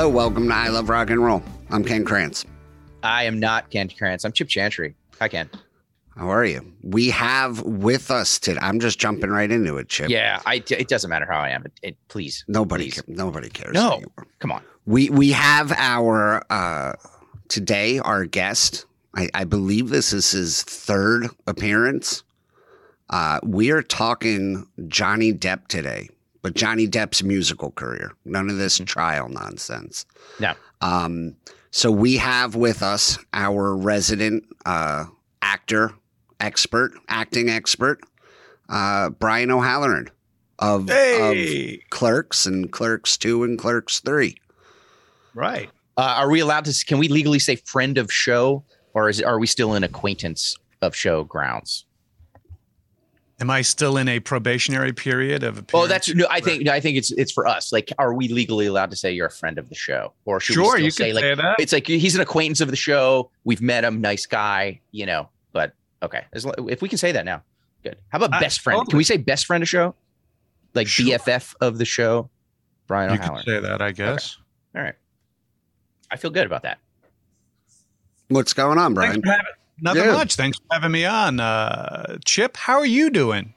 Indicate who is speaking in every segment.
Speaker 1: Hello, welcome to I Love Rock and Roll. I'm Ken Krantz.
Speaker 2: I am not Ken Krantz. I'm Chip Chantry. Hi, Ken.
Speaker 1: How are you? We have with us today. I'm just jumping right into it, Chip.
Speaker 2: Yeah, I, it doesn't matter how I am. It, it, please,
Speaker 1: Nobody,
Speaker 2: please.
Speaker 1: ca- nobody cares.
Speaker 2: No,
Speaker 1: anymore.
Speaker 2: come on.
Speaker 1: We we have our uh today our guest. I, I believe this is his third appearance. Uh, we are talking Johnny Depp today, but Johnny Depp's musical career. None of this trial nonsense.
Speaker 2: No.
Speaker 1: Um, so we have with us our resident uh, actor expert, acting expert, uh, Brian O'Halloran of,
Speaker 3: Hey,
Speaker 1: of Clerks and Clerks Two and Clerks Three.
Speaker 3: right.
Speaker 2: Uh, are we allowed to? Can we legally say friend of show, or is are we still in acquaintance of show grounds?
Speaker 3: Am I still in a probationary period of?
Speaker 2: Oh, that's no. I think no, I think it's it's for us. Like, are we legally allowed to say you're a friend of the show, or should we
Speaker 3: sure.
Speaker 2: still
Speaker 3: You
Speaker 2: say
Speaker 3: can
Speaker 2: like
Speaker 3: say that.
Speaker 2: it's like he's an acquaintance of the show. We've met him, nice guy, you know. But okay, as, if we can say that now, good. How about
Speaker 3: Uh,
Speaker 2: best friend? Can we say best friend of show, like
Speaker 3: Sure.
Speaker 2: BFF of the show? Brian
Speaker 3: You can say that, I guess.
Speaker 2: All right, I feel good about that.
Speaker 1: What's going on,
Speaker 3: Thanks
Speaker 1: Brian?
Speaker 3: for having, nothing
Speaker 1: Yeah.
Speaker 3: much. Thanks for having me on, uh, Chip. How are you doing?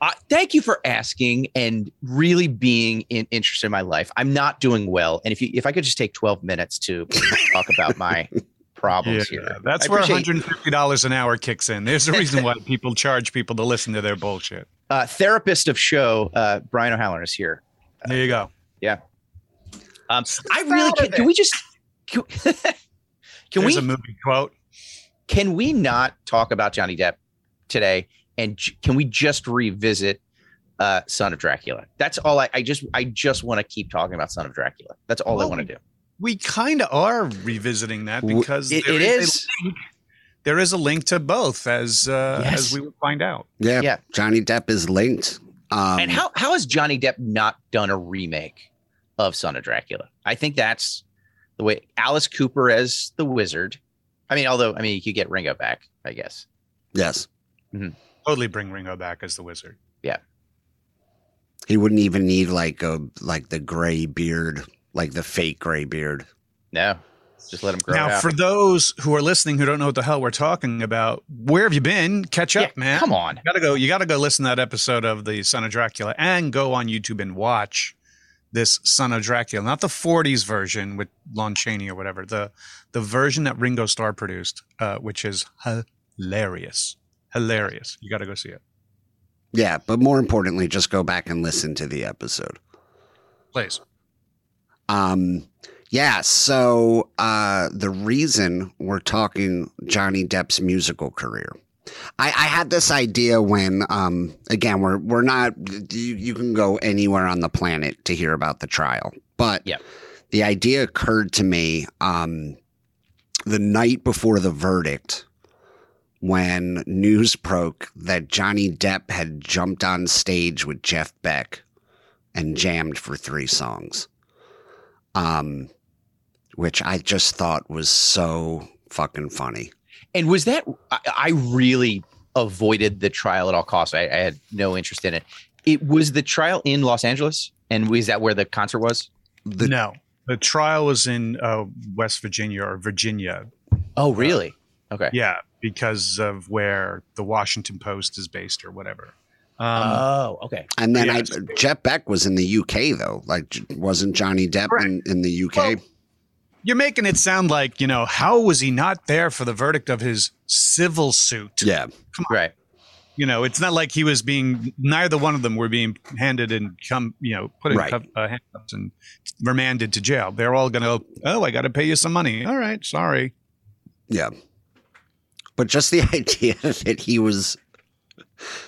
Speaker 2: Uh, thank you for asking and really being in, interested in my life. I'm not doing well, and if you if I could just take 12 minutes to talk about my problems here,
Speaker 3: that's
Speaker 2: I
Speaker 3: where 150 dollars an hour kicks in. There's a reason why people charge people to listen to their bullshit.
Speaker 2: uh, therapist of show uh, Brian O'Halloran is here.
Speaker 3: There you go. Yeah.
Speaker 2: Um, I really can, can we just can, can
Speaker 3: There's
Speaker 2: we
Speaker 3: a movie quote.
Speaker 2: Can we not talk about Johnny Depp today and j- can we just revisit uh, Son of Dracula? That's all I, I just I just want to keep talking about Son of Dracula. That's all I want to do.
Speaker 3: We kind of are revisiting that because
Speaker 2: it,
Speaker 3: there
Speaker 2: it is.
Speaker 3: is. There is a link to both, as uh,
Speaker 2: Yes.
Speaker 3: as we will find out.
Speaker 1: Yeah,
Speaker 2: Yeah.
Speaker 1: Johnny Depp is linked. Um,
Speaker 2: and how how has Johnny Depp not done a remake of Son of Dracula? I think that's the way Alice Cooper as the wizard. I mean, although I mean, you could get Ringo back, I guess.
Speaker 1: Yes, mm-hmm.
Speaker 3: Totally bring Ringo back as the wizard. Yeah.
Speaker 1: He wouldn't even need like a like the gray beard, like the fake gray beard.
Speaker 2: No, just let him grow
Speaker 3: now,
Speaker 2: out.
Speaker 3: for those who are listening who don't know what the hell we're talking about, where have you been? Catch up,
Speaker 2: Yeah,
Speaker 3: man.
Speaker 2: Come on.
Speaker 3: You gotta go. You gotta go listen to that episode of the Son of Dracula, and go on YouTube and watch this Son of Dracula, not the '40s version with Lon Chaney or whatever, the the version that Ringo Starr produced, uh, which is hilarious, hilarious. You gotta go see it,
Speaker 1: Yeah, but more importantly, just go back and listen to the episode.
Speaker 3: please.
Speaker 1: Um, yeah. So uh, the reason we're talking Johnny Depp's musical career, I, I had this idea when, um, again, we're we're not. You, you can go anywhere on the planet to hear about the trial, but
Speaker 2: Yeah.
Speaker 1: the idea occurred to me um, the night before the verdict. When news broke that Johnny Depp had jumped on stage with Jeff Beck and jammed for three songs um, which I just thought was so fucking funny.
Speaker 2: And was that I, I really avoided the trial at all costs. I, I had no interest in it. It was the trial in Los Angeles, and was that where the concert was?
Speaker 1: The,
Speaker 3: no, the trial was in uh, West Virginia or Virginia.
Speaker 2: Oh, really? Okay.
Speaker 3: Yeah, because of where the Washington Post is based or whatever. Um,
Speaker 2: oh, okay.
Speaker 1: And then
Speaker 3: Yes.
Speaker 1: I, Jeff Beck was in the UK though. Like, wasn't Johnny Depp in, in the UK?
Speaker 3: Well, You're making it sound like, you know, how was he not there for the verdict of his civil suit?
Speaker 1: yeah, come
Speaker 2: Right.
Speaker 3: You know, it's not like he was being, neither one of them were being handed and come, you know, put in
Speaker 1: Right.
Speaker 3: cuff, uh, handcuffs and remanded to jail. They're all going to, oh, I got to pay you some money. All right, sorry.
Speaker 1: yeah. But just the idea that he was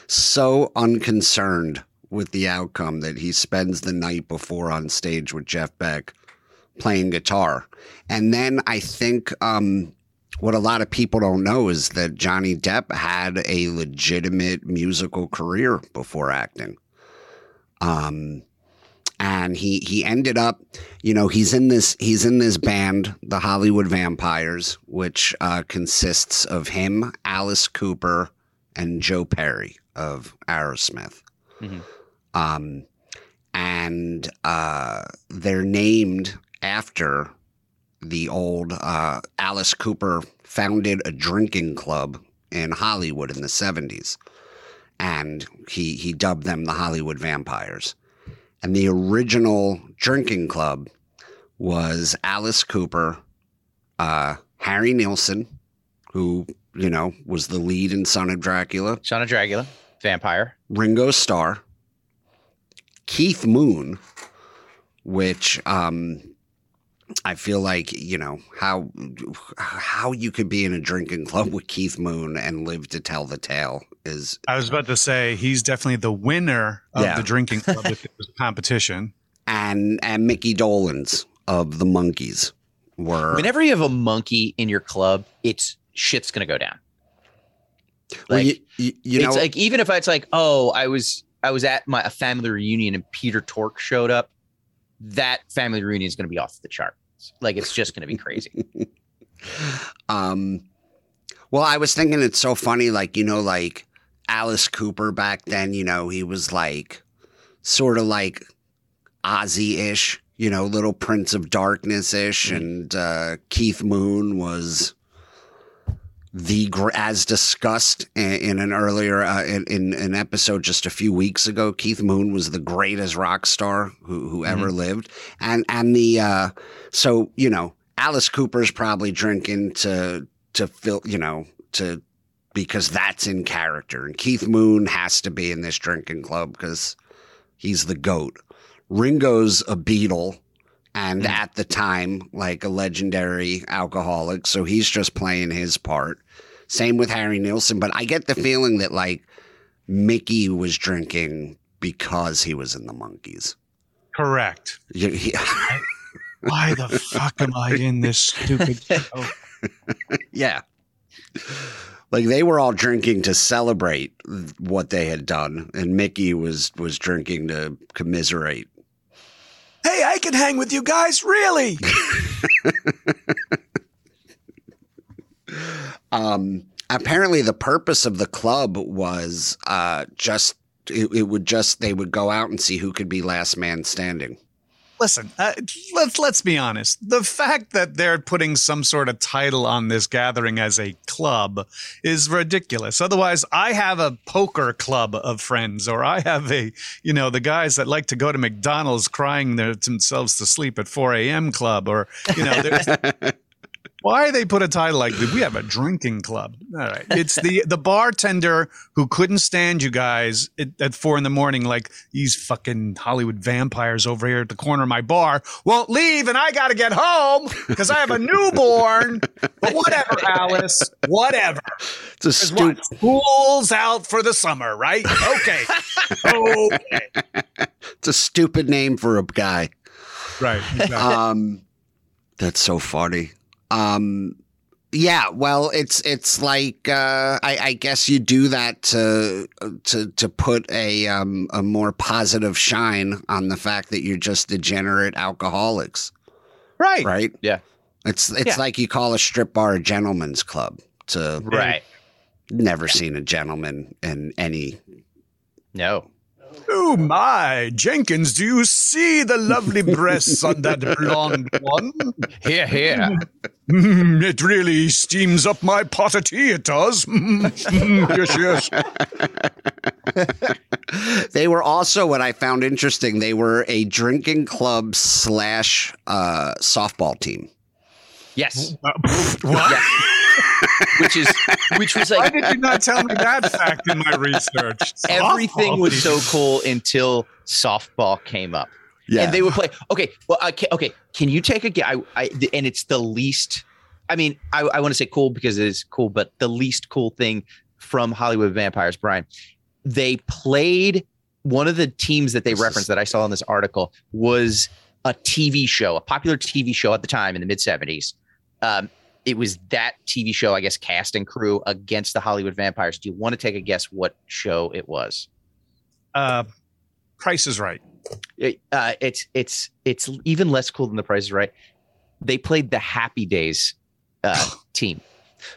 Speaker 1: so unconcerned with the outcome that he spends the night before on stage with Jeff Beck playing guitar. And then I think um, what a lot of people don't know is that Johnny Depp had a legitimate musical career before acting. Um, and he he ended up, you know, he's in this he's in this band, the Hollywood Vampires, which uh, consists of him, Alice Cooper, and Joe Perry of Aerosmith.
Speaker 2: Mhm.
Speaker 1: Um, and uh, they're named after the old uh, Alice Cooper founded a drinking club in Hollywood in the 70s. And he, he dubbed them the Hollywood Vampires. And the original drinking club was Alice Cooper, uh, Harry Nilsson, who, you know, was the lead in Son of Dracula,
Speaker 2: Son of Dracula, vampire.
Speaker 1: Ringo Starr, Keith Moon, which um, I feel like you know how how you could be in a drinking club with Keith Moon and live to tell the tale is
Speaker 3: I was about to say he's definitely the winner of
Speaker 1: Yeah.
Speaker 3: the drinking club if it was competition.
Speaker 1: and and Mickey Dolenz of the Monkees were
Speaker 2: Whenever you have a monkey in your club, it's shit's gonna go down.
Speaker 1: well,
Speaker 2: Like
Speaker 1: you, you, you know
Speaker 2: it's like even if it's like, oh, I was I was at my a family reunion and Peter Tork showed up, that family reunion is gonna be off the charts. Like it's just gonna be crazy.
Speaker 1: um well i was thinking it's so funny like you know like alice cooper back then you know he was like sort of like ozzy-ish you know little prince of darkness-ish
Speaker 2: Mhm.
Speaker 1: and uh keith moon was the as discussed in, an earlier uh, in, in an episode just a few weeks ago keith moon was the greatest rock star who, who ever lived. And and the uh so you know alice cooper's probably drinking to to fill you know to because that's in character. And keith moon has to be in this drinking club because he's the goat. Ringo's a beatle and
Speaker 2: Mm.
Speaker 1: at the time like a legendary alcoholic so he's just playing his part same with harry nilsson but i get the feeling that like mickey was drinking because he was in the monkees
Speaker 3: Correct.
Speaker 1: You- he-
Speaker 3: Why the fuck am I in this stupid show?
Speaker 1: yeah like they were all drinking to celebrate what they had done and mickey was was drinking to commiserate
Speaker 3: Hey, I can hang with you guys, really?
Speaker 1: um apparently the purpose of the club was uh just it, it would just they would go out and see who could be last man standing
Speaker 3: Listen, uh, let's let's be honest. The fact that they're putting some sort of title on this gathering as a club is ridiculous. Otherwise, I have a poker club of friends, or I have a, you know, the guys that like to go to McDonald's crying their, themselves to sleep at 4 a.m. club, or you know, there's why they put a title like we have a drinking club. All right. It's the the bartender who couldn't stand you guys at, at four in the morning like these fucking hollywood vampires over here at the corner of my bar won't leave and i gotta get home because i have a newborn. But whatever alice. Whatever.
Speaker 1: It's a stupid
Speaker 3: school's out for the summer right? Okay. Okay.
Speaker 1: It's a stupid name for a guy.
Speaker 3: Right exactly.
Speaker 1: um that's so funny um yeah well it's it's like uh i i guess you do that to to to put a um a more positive shine on the fact that you're just degenerate alcoholics
Speaker 3: right
Speaker 1: right
Speaker 2: Yeah.
Speaker 1: it's it's
Speaker 2: Yeah.
Speaker 1: like you call a strip bar a gentleman's club to
Speaker 2: right.
Speaker 1: never seen a gentleman in any
Speaker 2: No.
Speaker 3: Oh my, Jenkins, do you see the lovely breasts on that blonde one?
Speaker 2: Here, here.
Speaker 3: Mm, it really steams up my pot of tea, it does. Mm, mm, yes, yes.
Speaker 1: they were also what I found interesting. They were a drinking club slash uh, softball team.
Speaker 2: Yes.
Speaker 3: Uh, pff, what?
Speaker 2: Which is which was like.
Speaker 3: Why did you not tell me that fact in my research?
Speaker 2: everything
Speaker 3: Softball
Speaker 2: was so cool until softball came up. Yeah. And they would play. Okay, well, I can, okay. Can you take a guess? I, I, and it's the least. I mean, I, I want to say cool because it is cool, but the least cool thing from Hollywood Vampires, Brian, they played one of the teams that they
Speaker 1: This
Speaker 2: referenced that I saw in this article was a TV show, a popular TV show at the time in the mid seventies. Um, it was that TV show, I guess, cast and crew against the Hollywood Vampires. Do you want to take a guess what show it was?
Speaker 3: Uh, Price is right.
Speaker 2: it, uh, it's it's it's even less cool than the Price is Right. They played the Happy Days uh, team,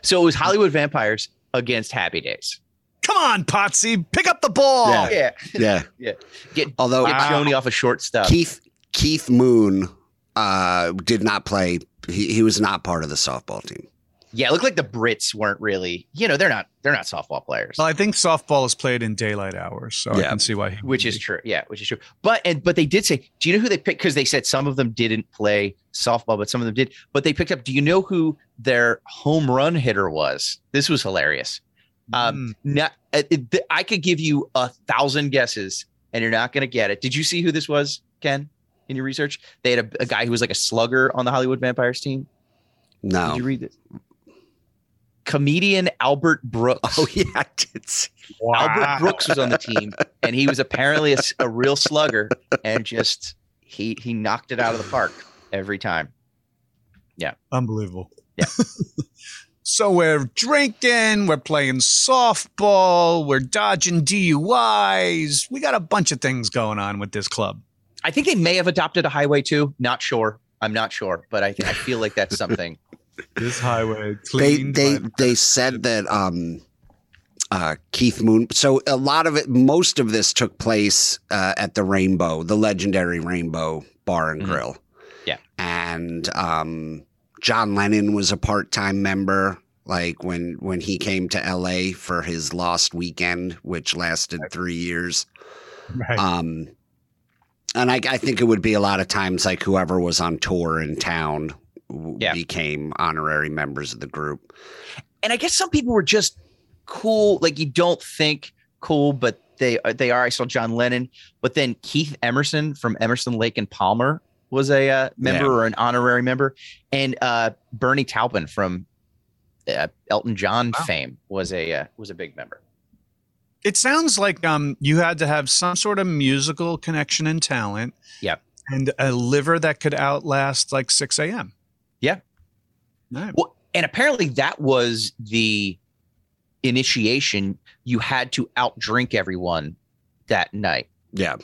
Speaker 2: so it was Hollywood Vampires against Happy Days.
Speaker 3: Come on, Potsy, pick up the ball.
Speaker 1: Yeah.
Speaker 2: Yeah,
Speaker 1: yeah.
Speaker 2: Get
Speaker 1: Although
Speaker 2: get
Speaker 3: Wow.
Speaker 2: Joanie off of short stuff.
Speaker 1: Keith Keith Moon uh, did not play. He, he was not part of the softball team.
Speaker 2: Yeah, it looked like the Brits weren't really, you know, they're not they're not softball players.
Speaker 3: Well, I think softball is played in daylight hours, so I
Speaker 1: Yeah.
Speaker 3: can see why. He
Speaker 2: which is true. Yeah, which is true. But and but they did say, do you know who they picked? Because they said some of them didn't play softball, but some of them did. But they picked up. Do you know who their home run hitter was? This was hilarious. Um, not, uh, it- th- I could give you a thousand guesses, and you're not going to get it. Did you see who this was, Ken? In your research, they had a, a guy who was like a slugger on the Hollywood Vampires team.
Speaker 1: No.
Speaker 2: Did you read this? Comedian Albert Brooks.
Speaker 1: Oh yeah, I did see.
Speaker 2: Albert Brooks was on the team, and he was apparently a real slugger, and just he he knocked it out of the park every time.
Speaker 3: Yeah, unbelievable.
Speaker 2: Yeah.
Speaker 3: so we're drinking, we're playing softball, we're dodging DUIs. We got a bunch of things going on with this club.
Speaker 2: I think they may have adopted a highway too. Not sure. I'm not sure, but I, I feel like that's something.
Speaker 3: This highway
Speaker 1: They they they said that um, uh, Keith Moon. So a lot of it, most of this took place uh, at the Rainbow, the legendary Rainbow Bar and
Speaker 2: Mhm.
Speaker 1: Grill.
Speaker 2: Yeah.
Speaker 1: and um, John Lennon was a part time member. Like when when he came to L.A. for his Lost Weekend, which lasted three years.
Speaker 3: right.
Speaker 1: Um, and I, I think it would be a lot of times like whoever was on tour in town w-
Speaker 2: Yeah.
Speaker 1: became honorary members of the group.
Speaker 2: And I guess some people were just cool. Like you don't think cool, but they uh, they are. I saw John Lennon, but then Keith Emerson from Emerson Lake and Palmer was a uh, member
Speaker 1: Yeah.
Speaker 2: or an honorary member, and uh, Bernie Taupin from uh, Elton John
Speaker 3: Wow.
Speaker 2: fame was a uh, was a big member.
Speaker 3: It sounds like um you had to have some sort of musical connection and talent.
Speaker 2: Yep.
Speaker 3: And a liver that could outlast like 6 a.m.
Speaker 2: Yeah.
Speaker 3: Right.
Speaker 2: Well, and apparently that was the initiation. You had to outdrink everyone that night.
Speaker 1: Yeah,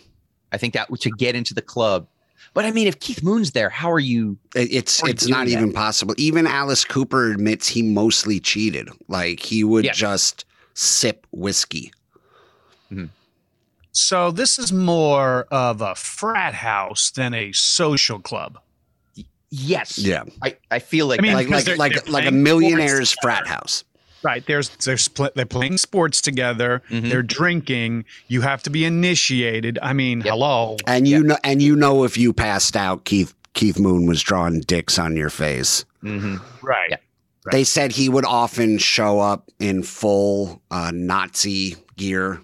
Speaker 2: I think that to get into the club. But I mean, if Keith Moon's there, how are you?
Speaker 1: It's
Speaker 2: Or
Speaker 1: it's
Speaker 2: doing
Speaker 1: not
Speaker 2: that.
Speaker 1: even possible. Even Alice Cooper admits he mostly cheated. Like he would
Speaker 2: Yeah.
Speaker 1: just sip whiskey.
Speaker 3: So this is more of a frat house than a social club.
Speaker 2: Yes.
Speaker 1: Yeah,
Speaker 2: I, I feel like
Speaker 3: I mean,
Speaker 1: like like
Speaker 3: they're-
Speaker 1: like
Speaker 3: they're
Speaker 1: like a millionaire's frat house.
Speaker 3: Right. There's there's pl- they're playing sports together.
Speaker 2: Mhm.
Speaker 3: They're drinking. You have to be initiated. I mean,
Speaker 2: Yep.
Speaker 3: hello.
Speaker 1: And you know, and you know, if you passed out, Keith Keith Moon was drawing dicks on your face.
Speaker 2: Mhm.
Speaker 3: Right.
Speaker 2: Yeah.
Speaker 1: They said he would often show up in full uh, Nazi gear.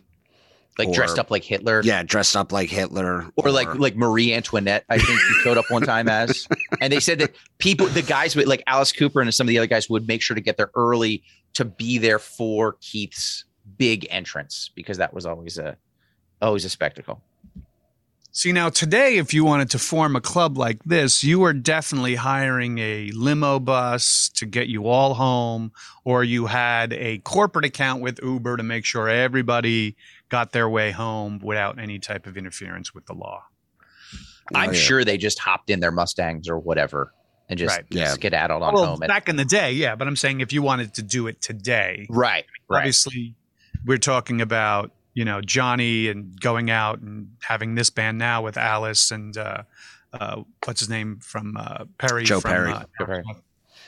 Speaker 2: Like
Speaker 1: Or-
Speaker 2: dressed up like Hitler.
Speaker 1: Yeah, dressed up like Hitler,
Speaker 2: Or like like Marie Antoinette, I think he showed up one time as, and they said that people, the guys would like Alice Cooper and some of the other guys would make sure to get there early to be there for Keith's big entrance because that was always a always a spectacle.
Speaker 3: See now today, if you wanted to form a club like this, you are definitely hiring a limo bus to get you all home, or you had a corporate account with Uber to make sure everybody got their way home without any type of interference with the law.
Speaker 2: I'm
Speaker 1: Oh, yeah.
Speaker 2: sure they just hopped in their Mustangs or whatever and just
Speaker 3: Right.
Speaker 1: Yeah.
Speaker 2: skedaddled on
Speaker 3: Well,
Speaker 2: home. At,
Speaker 3: back in the day, yeah, but I'm saying if you wanted to do it today,
Speaker 2: right, right.
Speaker 3: obviously we're talking about you know johnny and going out and having this band now with alice and uh, uh, what's his name from uh, perry
Speaker 1: Joe
Speaker 3: from,
Speaker 1: Perry.
Speaker 3: uh,
Speaker 2: Joe Perry.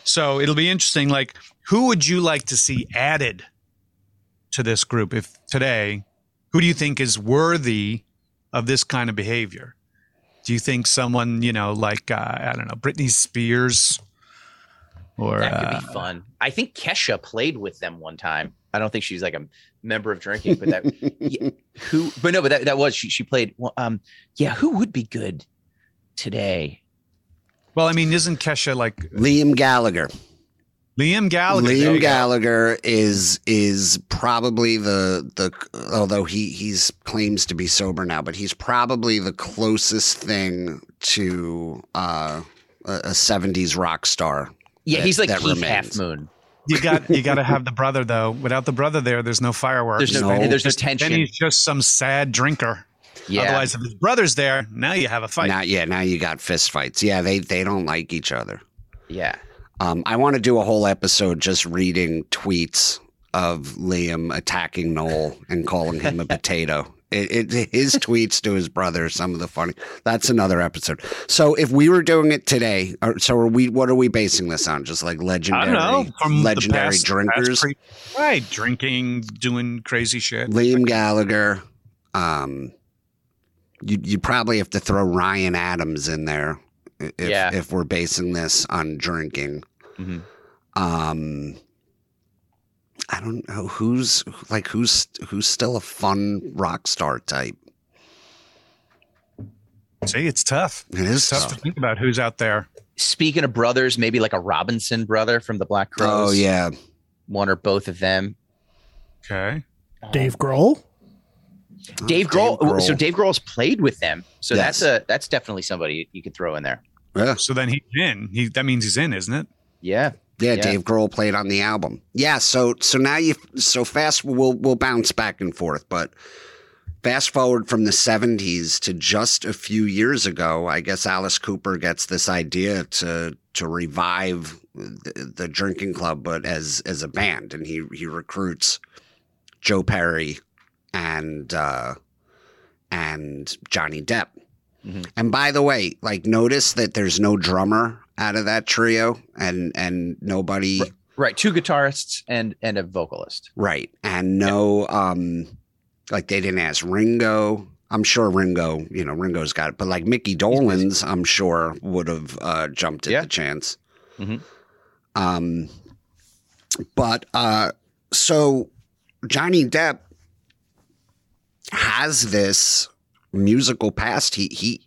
Speaker 3: so it'll be interesting like who would you like to see added to this group if today who do you think is worthy of this kind of behavior do you think someone you know like uh, i don't know britney spears or
Speaker 2: That could
Speaker 3: uh,
Speaker 2: be fun. I think Kesha played with them one time. I don't think she's like a member of drinking, but that yeah, who? But no, but that, that was she. She played. Well, um, yeah. Who would be good today?
Speaker 3: well i mean isn't kesha like
Speaker 1: Liam Gallagher.
Speaker 3: Liam gallagher
Speaker 1: Liam. Gallagher is is probably the the although he he's claims to be sober now, but he's probably the closest thing to uh, a, a '70s rock star.
Speaker 2: Yeah,
Speaker 1: That-
Speaker 2: he's like Keith. Half Moon.
Speaker 3: You got you got to have the brother though. Without the brother there, there's no fireworks.
Speaker 2: There's no,
Speaker 1: No.
Speaker 2: there's no tension.
Speaker 3: Then he's just some sad drinker.
Speaker 2: Yeah,
Speaker 3: Otherwise, if his brother's there, now you have a fight.
Speaker 1: Now, yeah, now you got fist fights. Yeah, they they don't like each other.
Speaker 2: yeah.
Speaker 1: Um, I want to do a whole episode just reading tweets of Liam attacking Noel and calling him a potato It, it, his tweets to his brother, some of the funny. That's another episode. So if we were doing it today, or, so are we? What are we basing this on? Just like legendary,
Speaker 3: know, from
Speaker 1: legendary
Speaker 3: past,
Speaker 1: drinkers,
Speaker 3: pre- right? Drinking, doing crazy shit.
Speaker 1: Liam Gallagher. Um, you you probably have to throw Ryan Adams in there if
Speaker 2: Yeah.
Speaker 1: if we're basing this on drinking.
Speaker 2: Mhm.
Speaker 1: Um, I don't know who's like who's who's still a fun rock star type.
Speaker 3: See, it's tough.
Speaker 1: It is
Speaker 3: It's tough
Speaker 1: tough.
Speaker 3: to think about who's out there.
Speaker 2: Speaking of brothers, maybe like a Robinson brother from the Black Crowes.
Speaker 1: Oh yeah,
Speaker 2: one or both of them.
Speaker 3: Okay.
Speaker 4: Dave Grohl.
Speaker 1: Oh,
Speaker 2: Dave Grohl. So Dave Grohl's played with them. So
Speaker 1: Yes.
Speaker 2: that's a that's definitely somebody you could throw in there.
Speaker 1: Yeah,
Speaker 3: So then he's in. He that means he's in, isn't it?
Speaker 2: Yeah.
Speaker 1: yeah,
Speaker 2: Yeah.
Speaker 1: Dave Grohl played on the album. Yeah, so so now you so fast we'll we'll bounce back and forth, but fast forward from the 70s to just a few years ago, I guess Alice Cooper gets this idea to to revive the, the drinking club but as as a band and he he recruits Joe Perry and uh and Johnny Depp.
Speaker 2: Mhm.
Speaker 1: And by the way, like notice that there's no drummer out of that trio and and nobody
Speaker 2: Right. Right. Two guitarists and and a vocalist.
Speaker 1: Right. And no, um, like they didn't ask Ringo. I'm sure Ringo, you know, Ringo's got it, but like Mickey Dolenz, I'm sure would have uh, jumped at
Speaker 2: Yeah.
Speaker 1: the chance.
Speaker 2: Mhm.
Speaker 1: Um, but uh, so Johnny Depp has this musical past. He he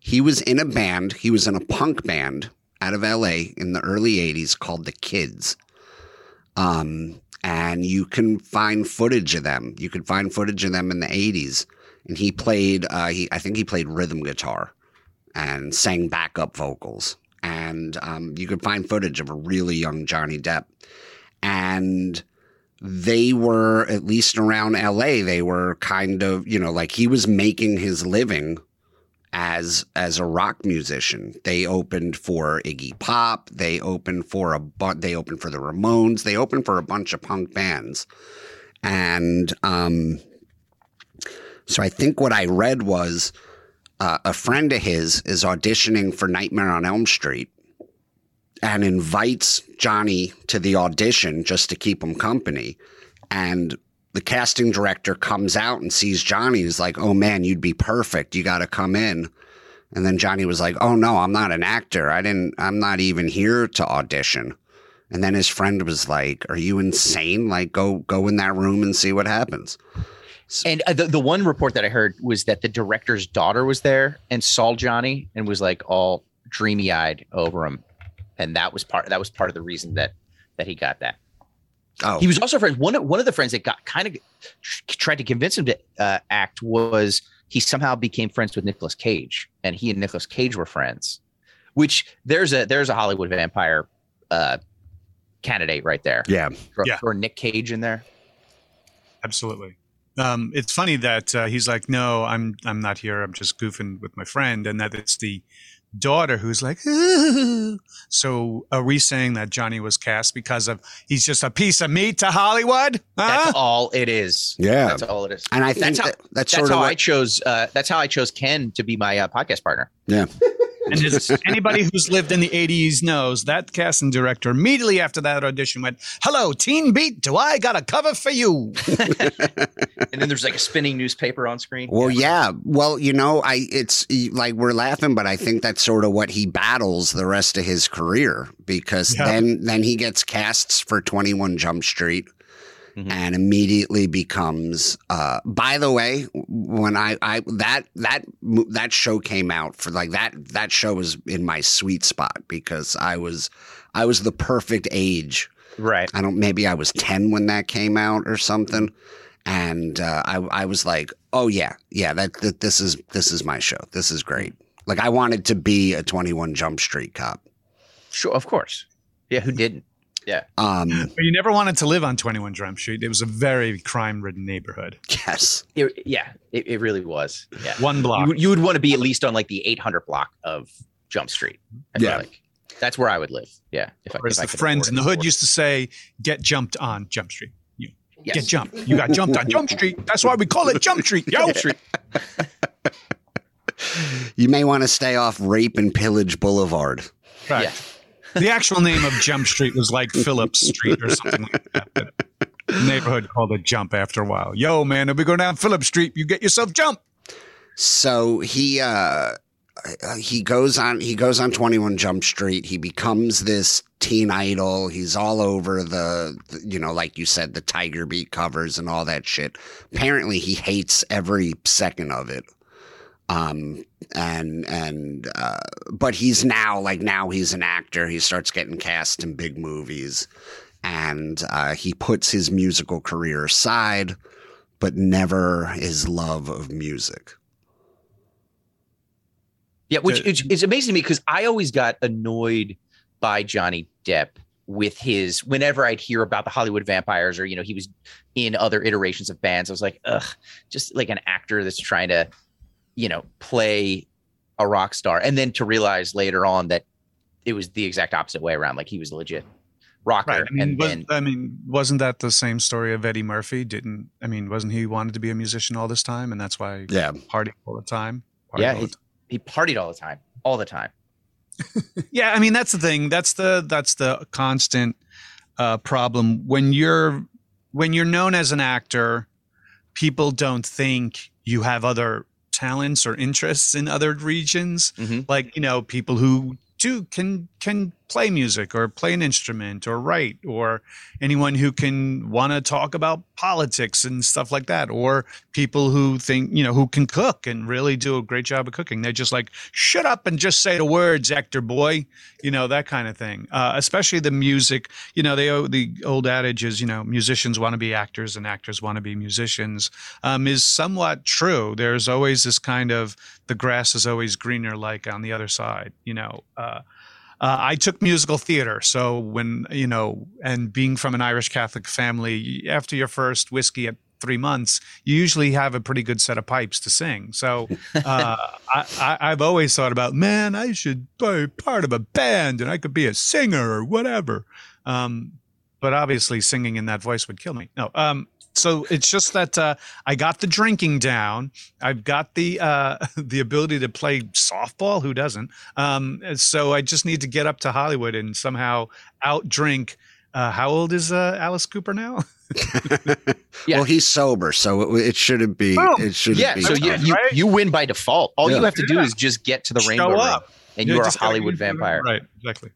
Speaker 1: he was in a band. He was in a punk band out of L.A. in the early '80s called the Kids. Um, and you can find footage of them. You can find footage of them in the '80s. And he played. Uh, he I think he played rhythm guitar and sang backup vocals. And um, you could find footage of a really young Johnny Depp. And they were at least around LA they were kind of you know like he was making his living as as a rock musician. They opened for Iggy Pop. They opened for a bu- they opened for the Ramones. They opened for a bunch of punk bands. And um so I think what I read was uh, a friend of his is auditioning for Nightmare on Elm Street and invites Johnny to the audition just to keep him company. And the casting director comes out and sees Johnny. He's like, "Oh man, you'd be perfect. You got to come in." And then Johnny was like, "Oh no, I'm not an actor. I didn't. I'm not even here to audition." And then his friend was like, "Are you insane? Like, go go in that room and see what happens."
Speaker 2: And uh, the, the one report that I heard was that the director's daughter was there and saw Johnny and was like all dreamy eyed over him. And that was part that was part of the reason that that he got that.
Speaker 1: Oh,
Speaker 2: He was also friends. One of one of the friends that got kind of tried to convince him to uh, act was he somehow became friends with Nicolas Cage, and he and Nicolas Cage were friends. Which there's a there's a Hollywood vampire uh, candidate right there.
Speaker 1: yeah.
Speaker 2: Throw,
Speaker 3: Yeah.
Speaker 2: throw Nick Cage in there.
Speaker 3: Absolutely. Um, it's funny that uh, he's like, no, I'm I'm not here. I'm just goofing with my friend, and that it's the daughter who's like, "Ooh." so are we saying that Johnny was cast because of he's just a piece of meat to Hollywood?
Speaker 2: That's all it is.
Speaker 1: Yeah.
Speaker 2: That's all it is.
Speaker 1: And I think
Speaker 2: That's how-
Speaker 1: that, that's,
Speaker 2: That's
Speaker 1: sort
Speaker 2: how
Speaker 1: of
Speaker 2: I chose. Uh, that's how I chose Ken to be my uh, podcast partner.
Speaker 1: yeah.
Speaker 3: And as anybody who's lived in the 80s knows that casting director immediately after that audition went, Hello, Teen Beat, do I got a cover for you?
Speaker 2: And then there's like a spinning newspaper on screen.
Speaker 1: Well, yeah. Well, you know, I it's like we're laughing, but I think that's sort of what he battles the rest of his career because
Speaker 3: Yeah.
Speaker 1: then then he gets casts for Twenty One Jump Street.
Speaker 2: Mhm.
Speaker 1: And immediately becomes. Uh, by the way, when I, I that that that show came out for like that that show was in my sweet spot because I was I was the perfect age
Speaker 2: Right.
Speaker 1: I don't. Maybe I was ten when that came out or something, and uh, I I was like, oh yeah, yeah. That, that this is this is my show. This is great. Like I wanted to be a Twenty One Jump Street cop.
Speaker 2: Sure. Of course. Yeah. Who didn't?
Speaker 1: Um,
Speaker 3: But you never wanted to live on 21 Jump Street. It was a very crime ridden neighborhood.
Speaker 1: yes.
Speaker 2: It, yeah. It, it really was. Yeah.
Speaker 3: One block.
Speaker 2: You, would- you would want to be at least on like the 800 block of Jump Street. I feel
Speaker 1: Yeah.
Speaker 2: like that's where I would live. Yeah. If I,
Speaker 3: Whereas
Speaker 2: if
Speaker 3: the
Speaker 2: could
Speaker 3: friends in the hood used to say, get jumped on Jump Street. You. yes. get jumped. You got jumped on Jump Street. That's why we call it Jump Street. Jump Street.
Speaker 1: you may want to stay off Rape and Pillage Boulevard.
Speaker 3: Right. Yeah. The actual name of Jump Street was like Phillips Street or something like that. neighborhood called it Jump after a while. Yo, man, if we go down Phillips Street, you get yourself jump.
Speaker 1: So he uh he goes on he goes on 21 Jump Street. He becomes this teen idol. He's all over the, the, you know, like you said, the Tiger Beat covers and all that shit. Apparently, he hates every second of it. Um, and and uh, but he's now like now he's an actor. He starts getting cast in big movies, and uh, he puts his musical career aside, but never his love of music.
Speaker 2: Yeah, which is amazing to me because I always got annoyed by Johnny Depp with his whenever I'd hear about the Hollywood vampires or you know he was in other iterations of bands I was like ugh just like an actor that's trying to you know play a rock star and then to realize later on that it was the exact opposite way around like he was a legit rocker right.
Speaker 3: I mean,
Speaker 2: and
Speaker 3: was,
Speaker 2: then
Speaker 3: I mean wasn't that the same story of Eddie Murphy didn't I mean wasn't he wanted to be a musician all this time and that's why
Speaker 1: yeah
Speaker 3: party all the time
Speaker 2: yeah he, he partied all the time all the time
Speaker 3: yeah, I mean that's the thing. That's the that's the constant uh, problem when you're when you're known as an actor. People don't think you have other talents or interests in other regions. Mm-hmm. Like you know, people who do can can play music or play an instrument or write or anyone who can want to talk about politics and stuff like that or people who think you know who can cook and really do a great job of cooking. They're just like shut up and just say the words actor boy you know that kind of thing. Uh, especially the music you know they the old adage is you know musicians want to be actors and actors want to be musicians um, is somewhat true. There's always this kind of the grass is always greener like on the other side you know uh, uh, I took musical theater. So when, you know, and being from an Irish Catholic family, after your first whiskey at three months, you usually have a pretty good set of pipes to sing. So uh, I, have always thought about, man, I should be part of a band and I could be a singer or whatever. Um, but obviously, singing in that voice would kill me. No. Um, so it's just that uh, I got the drinking down. I've got the uh, the ability to play softball. Who doesn't? Um, so I just need to get up to Hollywood and somehow out drink. Uh, how old is uh, Alice Cooper now?
Speaker 1: yeah. Well, he's sober, so it, it shouldn't be. Oh, it shouldn't
Speaker 2: yeah,
Speaker 1: be.
Speaker 2: so you, you, you win by default. All yeah. you have to do yeah. is just get to the
Speaker 3: Show
Speaker 2: rainbow
Speaker 3: up.
Speaker 2: Ring, and you're a Hollywood vampire.
Speaker 3: Right, exactly.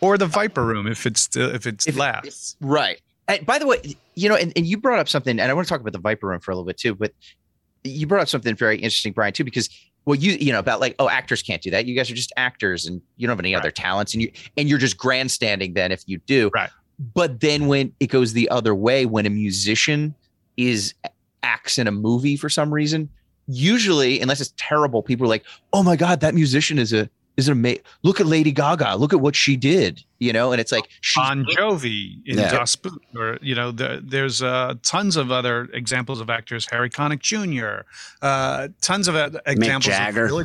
Speaker 3: Or the Viper Room if it's if it's if, lasts.
Speaker 2: Right. And by the way, you know, and, and you brought up something, and I want to talk about the Viper Room for a little bit too, but you brought up something very interesting, Brian, too, because well, you you know about like oh, actors can't do that. You guys are just actors, and you don't have any right. other talents, and you and you're just grandstanding. Then if you do,
Speaker 3: right.
Speaker 2: But then when it goes the other way, when a musician is acts in a movie for some reason, usually, unless it's terrible, people are like, "Oh my god, that musician is a is it amazing? Look at Lady Gaga. Look at what she did. You know, and it's like
Speaker 3: Bon Jovi in yeah. Das Boot, or you know, the, there's uh, tons of other examples of actors. Harry Connick Jr. Uh, tons of examples.
Speaker 1: Mick Jagger. Of really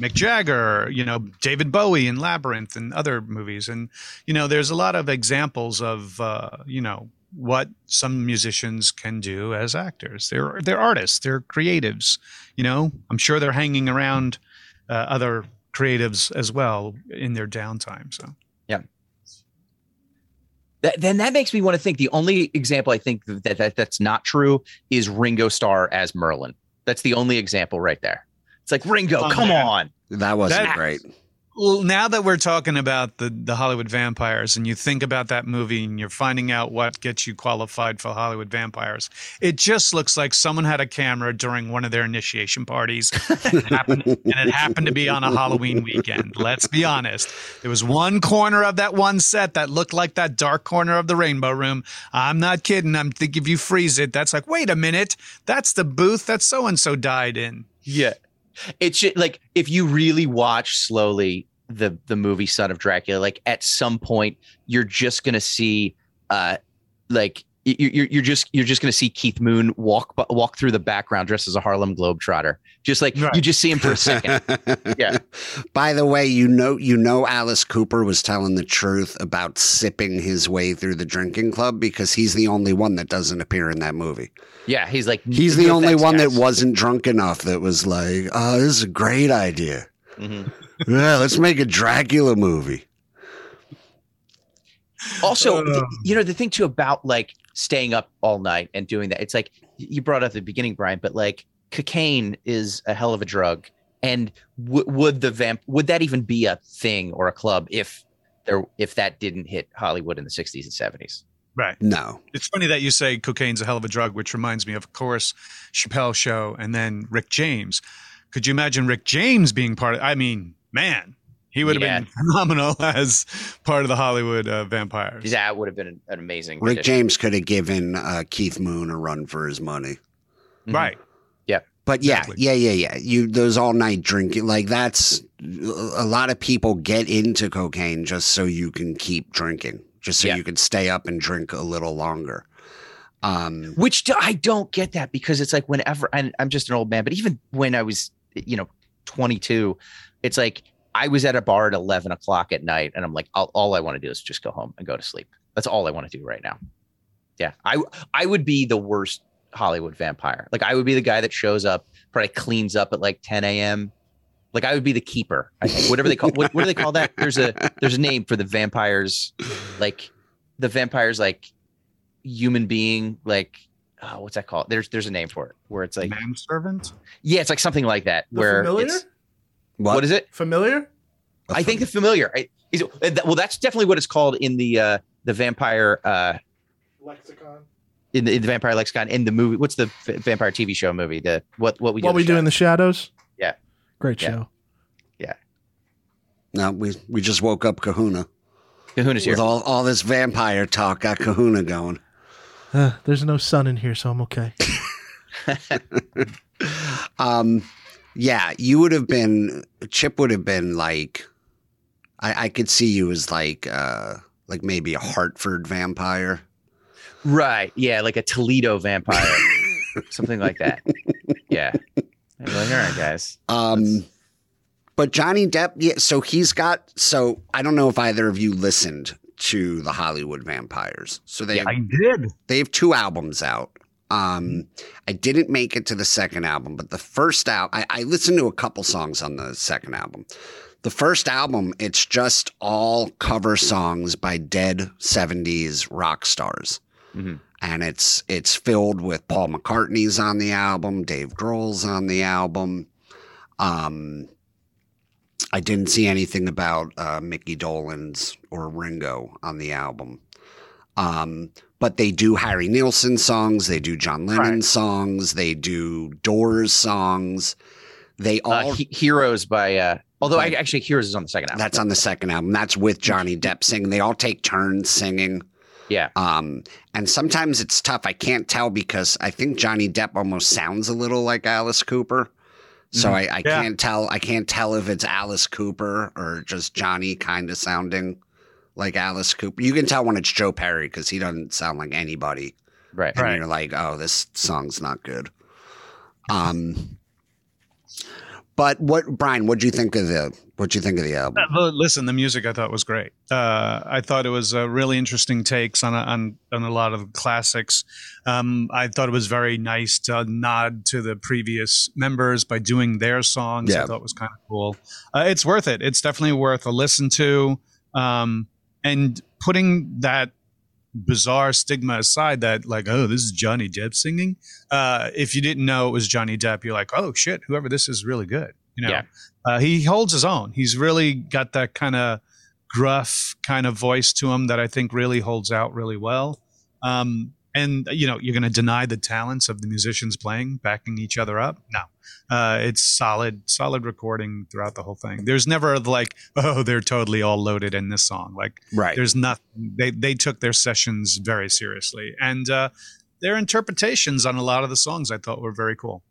Speaker 3: Mick Jagger, you know, David Bowie in Labyrinth and other movies, and you know, there's a lot of examples of uh, you know what some musicians can do as actors. They're they're artists. They're creatives. You know, I'm sure they're hanging around uh, other creatives as well in their downtime. So
Speaker 2: yeah. That, then that makes me want to think the only example I think that, that that's not true is Ringo Starr as Merlin. That's the only example right there. It's like Ringo, oh, come man. on.
Speaker 1: That wasn't that, great.
Speaker 3: Well, now that we're talking about the, the Hollywood vampires and you think about that movie and you're finding out what gets you qualified for Hollywood vampires, it just looks like someone had a camera during one of their initiation parties and it happened, and it happened to be on a Halloween weekend. Let's be honest. There was one corner of that one set that looked like that dark corner of the Rainbow Room. I'm not kidding. I'm thinking if you freeze it, that's like, wait a minute, that's the booth that so and so died in.
Speaker 2: Yeah. It's like if you really watch slowly the the movie Son of Dracula, like at some point you're just gonna see uh like you're you're just you're just going to see Keith Moon walk walk through the background dressed as a Harlem Globetrotter. Just like right. you just see him for a second. yeah.
Speaker 1: By the way, you know you know Alice Cooper was telling the truth about sipping his way through the drinking club because he's the only one that doesn't appear in that movie.
Speaker 2: Yeah, he's like
Speaker 1: he's the only one guys. that wasn't drunk enough that was like, "Oh, this is a great idea." Mm-hmm. yeah, let's make a Dracula movie.
Speaker 2: Also, uh, you know the thing too about like staying up all night and doing that. It's like you brought up at the beginning, Brian, but like cocaine is a hell of a drug. And w- would the vamp would that even be a thing or a club if there if that didn't hit Hollywood in the 60s and 70s?
Speaker 3: Right.
Speaker 1: No.
Speaker 3: It's funny that you say cocaine's a hell of a drug, which reminds me of, of course, Chappelle show and then Rick James. Could you imagine Rick James being part of I mean, man, he would have yeah. been phenomenal as part of the Hollywood uh, vampires.
Speaker 2: That would have been an, an amazing.
Speaker 1: Rick James could have given uh, Keith Moon a run for his money.
Speaker 3: Mm-hmm. Right.
Speaker 2: Yeah.
Speaker 1: But yeah, exactly. yeah, yeah, yeah. You those all night drinking like that's a lot of people get into cocaine just so you can keep drinking, just so yeah. you can stay up and drink a little longer.
Speaker 2: Um, Which do, I don't get that because it's like whenever and I'm just an old man, but even when I was you know 22, it's like I was at a bar at 11 o'clock at night and I'm like, all, all I want to do is just go home and go to sleep. That's all I want to do right now. Yeah. I, I would be the worst Hollywood vampire. Like I would be the guy that shows up, probably cleans up at like 10 a.m. Like I would be the keeper. I think whatever they call, what, what do they call that? There's a, there's a name for the vampires, like the vampires, like human being, like, oh, what's that called? There's, there's a name for it where it's like
Speaker 3: manservant.
Speaker 2: Yeah. It's like something like that
Speaker 4: the
Speaker 2: where
Speaker 4: familiar?
Speaker 2: it's, what? what is it?
Speaker 4: Familiar?
Speaker 2: I think the familiar. is it, well, that's definitely what it's called in the uh, the vampire uh,
Speaker 4: lexicon.
Speaker 2: In the, in the vampire lexicon in the movie. What's the v- vampire TV show movie? The what what we do
Speaker 4: what we do in the shadows.
Speaker 2: Yeah,
Speaker 4: great
Speaker 2: yeah.
Speaker 4: show.
Speaker 2: Yeah.
Speaker 1: No, we we just woke up Kahuna.
Speaker 2: Kahuna's here
Speaker 1: with all all this vampire talk. Got Kahuna going.
Speaker 4: Uh, there's no sun in here, so I'm okay.
Speaker 1: um yeah, you would have been Chip would have been like I, I could see you as like uh like maybe a Hartford vampire.
Speaker 2: Right. Yeah, like a Toledo vampire. Something like that. Yeah. like, all right, guys.
Speaker 1: Um Let's... but Johnny Depp, yeah, so he's got so I don't know if either of you listened to the Hollywood Vampires. So they
Speaker 3: yeah, have, I did.
Speaker 1: They have two albums out. Um, I didn't make it to the second album, but the first album, I, I listened to a couple songs on the second album. The first album, it's just all cover songs by dead 70s rock stars. Mm-hmm. And it's it's filled with Paul McCartney's on the album, Dave Grohl's on the album. Um, I didn't see anything about uh, Mickey Dolenz or Ringo on the album. Um, but they do Harry Nilsson songs, they do John Lennon right. songs, they do Doors songs. They uh, all
Speaker 2: uh, he- Heroes by uh although I actually Heroes is on the second album.
Speaker 1: That's on the second album. That's with Johnny Depp singing. They all take turns singing.
Speaker 2: Yeah.
Speaker 1: Um, and sometimes it's tough. I can't tell because I think Johnny Depp almost sounds a little like Alice Cooper. So mm-hmm. I, I yeah. can't tell. I can't tell if it's Alice Cooper or just Johnny kind of sounding like Alice Cooper. You can tell when it's Joe Perry because he doesn't sound like anybody.
Speaker 2: Right.
Speaker 1: And
Speaker 2: right.
Speaker 1: you're like, oh, this song's not good. Um, but what, Brian? What do you think of the? What do you think of the album?
Speaker 3: Uh, listen, the music I thought was great. Uh, I thought it was a really interesting takes on a, on on a lot of classics. Um, I thought it was very nice to nod to the previous members by doing their songs. Yeah. I thought was kind of cool. Uh, it's worth it. It's definitely worth a listen to. Um, and putting that bizarre stigma aside that like oh this is johnny depp singing uh, if you didn't know it was johnny depp you're like oh shit whoever this is really good you know?
Speaker 2: Yeah.
Speaker 3: uh, he holds his own. He's really got that kind of gruff kind of voice to him that i think really holds out really well. Um, and you know you're going to deny the talents of the musicians playing backing each other up? No. Uh, it's solid solid recording throughout the whole thing. There's never like oh they're totally all loaded in this song. Like
Speaker 1: right.
Speaker 3: there's nothing they they took their sessions very seriously. And uh, their interpretations on a lot of the songs i thought were very cool.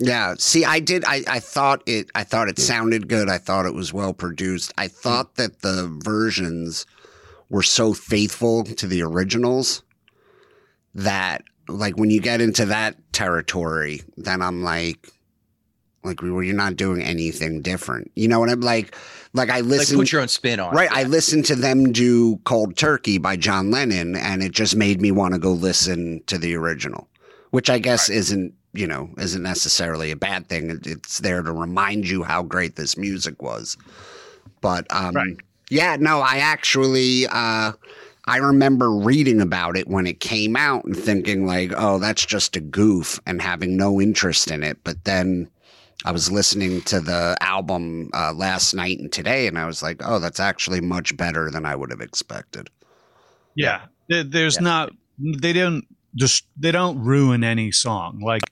Speaker 1: Yeah. See i did i i thought it i thought it sounded good. I thought it was well produced. I thought that the versions were so faithful to the originals that like when you get into that territory, then I'm like, like well, you're not doing anything different. You know what I'm like? Like I listen,
Speaker 2: like put your own spin on.
Speaker 1: Right,
Speaker 2: it.
Speaker 1: I listened to them do "Cold Turkey" by John Lennon, and it just made me want to go listen to the original, which I guess right. isn't you know isn't necessarily a bad thing. It's there to remind you how great this music was. But um, right. yeah, no, I actually. Uh, I remember reading about it when it came out and thinking like, "Oh, that's just a goof," and having no interest in it. But then I was listening to the album uh, last night and today, and I was like, "Oh, that's actually much better than I would have expected."
Speaker 3: Yeah, there's yeah. not. They didn't just they don't ruin any song. Like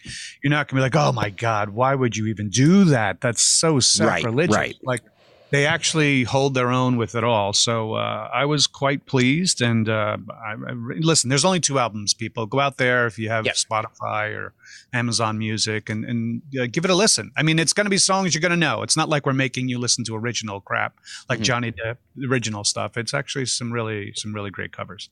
Speaker 3: you're not gonna be like, "Oh my god, why would you even do that? That's so sacrilegious."
Speaker 1: Right, right.
Speaker 3: Like they actually hold their own with it all. So uh, I was quite pleased. And uh, I, I, listen, there's only two albums. People go out there if you have yep. Spotify or Amazon Music and and uh, give it a listen. I mean, it's going to be songs you're going to know. It's not like we're making you listen to original crap like mm-hmm. Johnny Depp original stuff. It's actually some really some really great covers.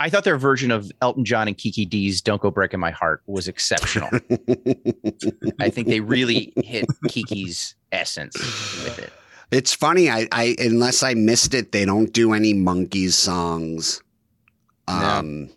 Speaker 2: I thought their version of Elton John and Kiki Dee's "Don't Go Breaking My Heart" was exceptional. I think they really hit Kiki's essence with it.
Speaker 1: It's funny. I, I unless I missed it, they don't do any Monkees songs. Um, no.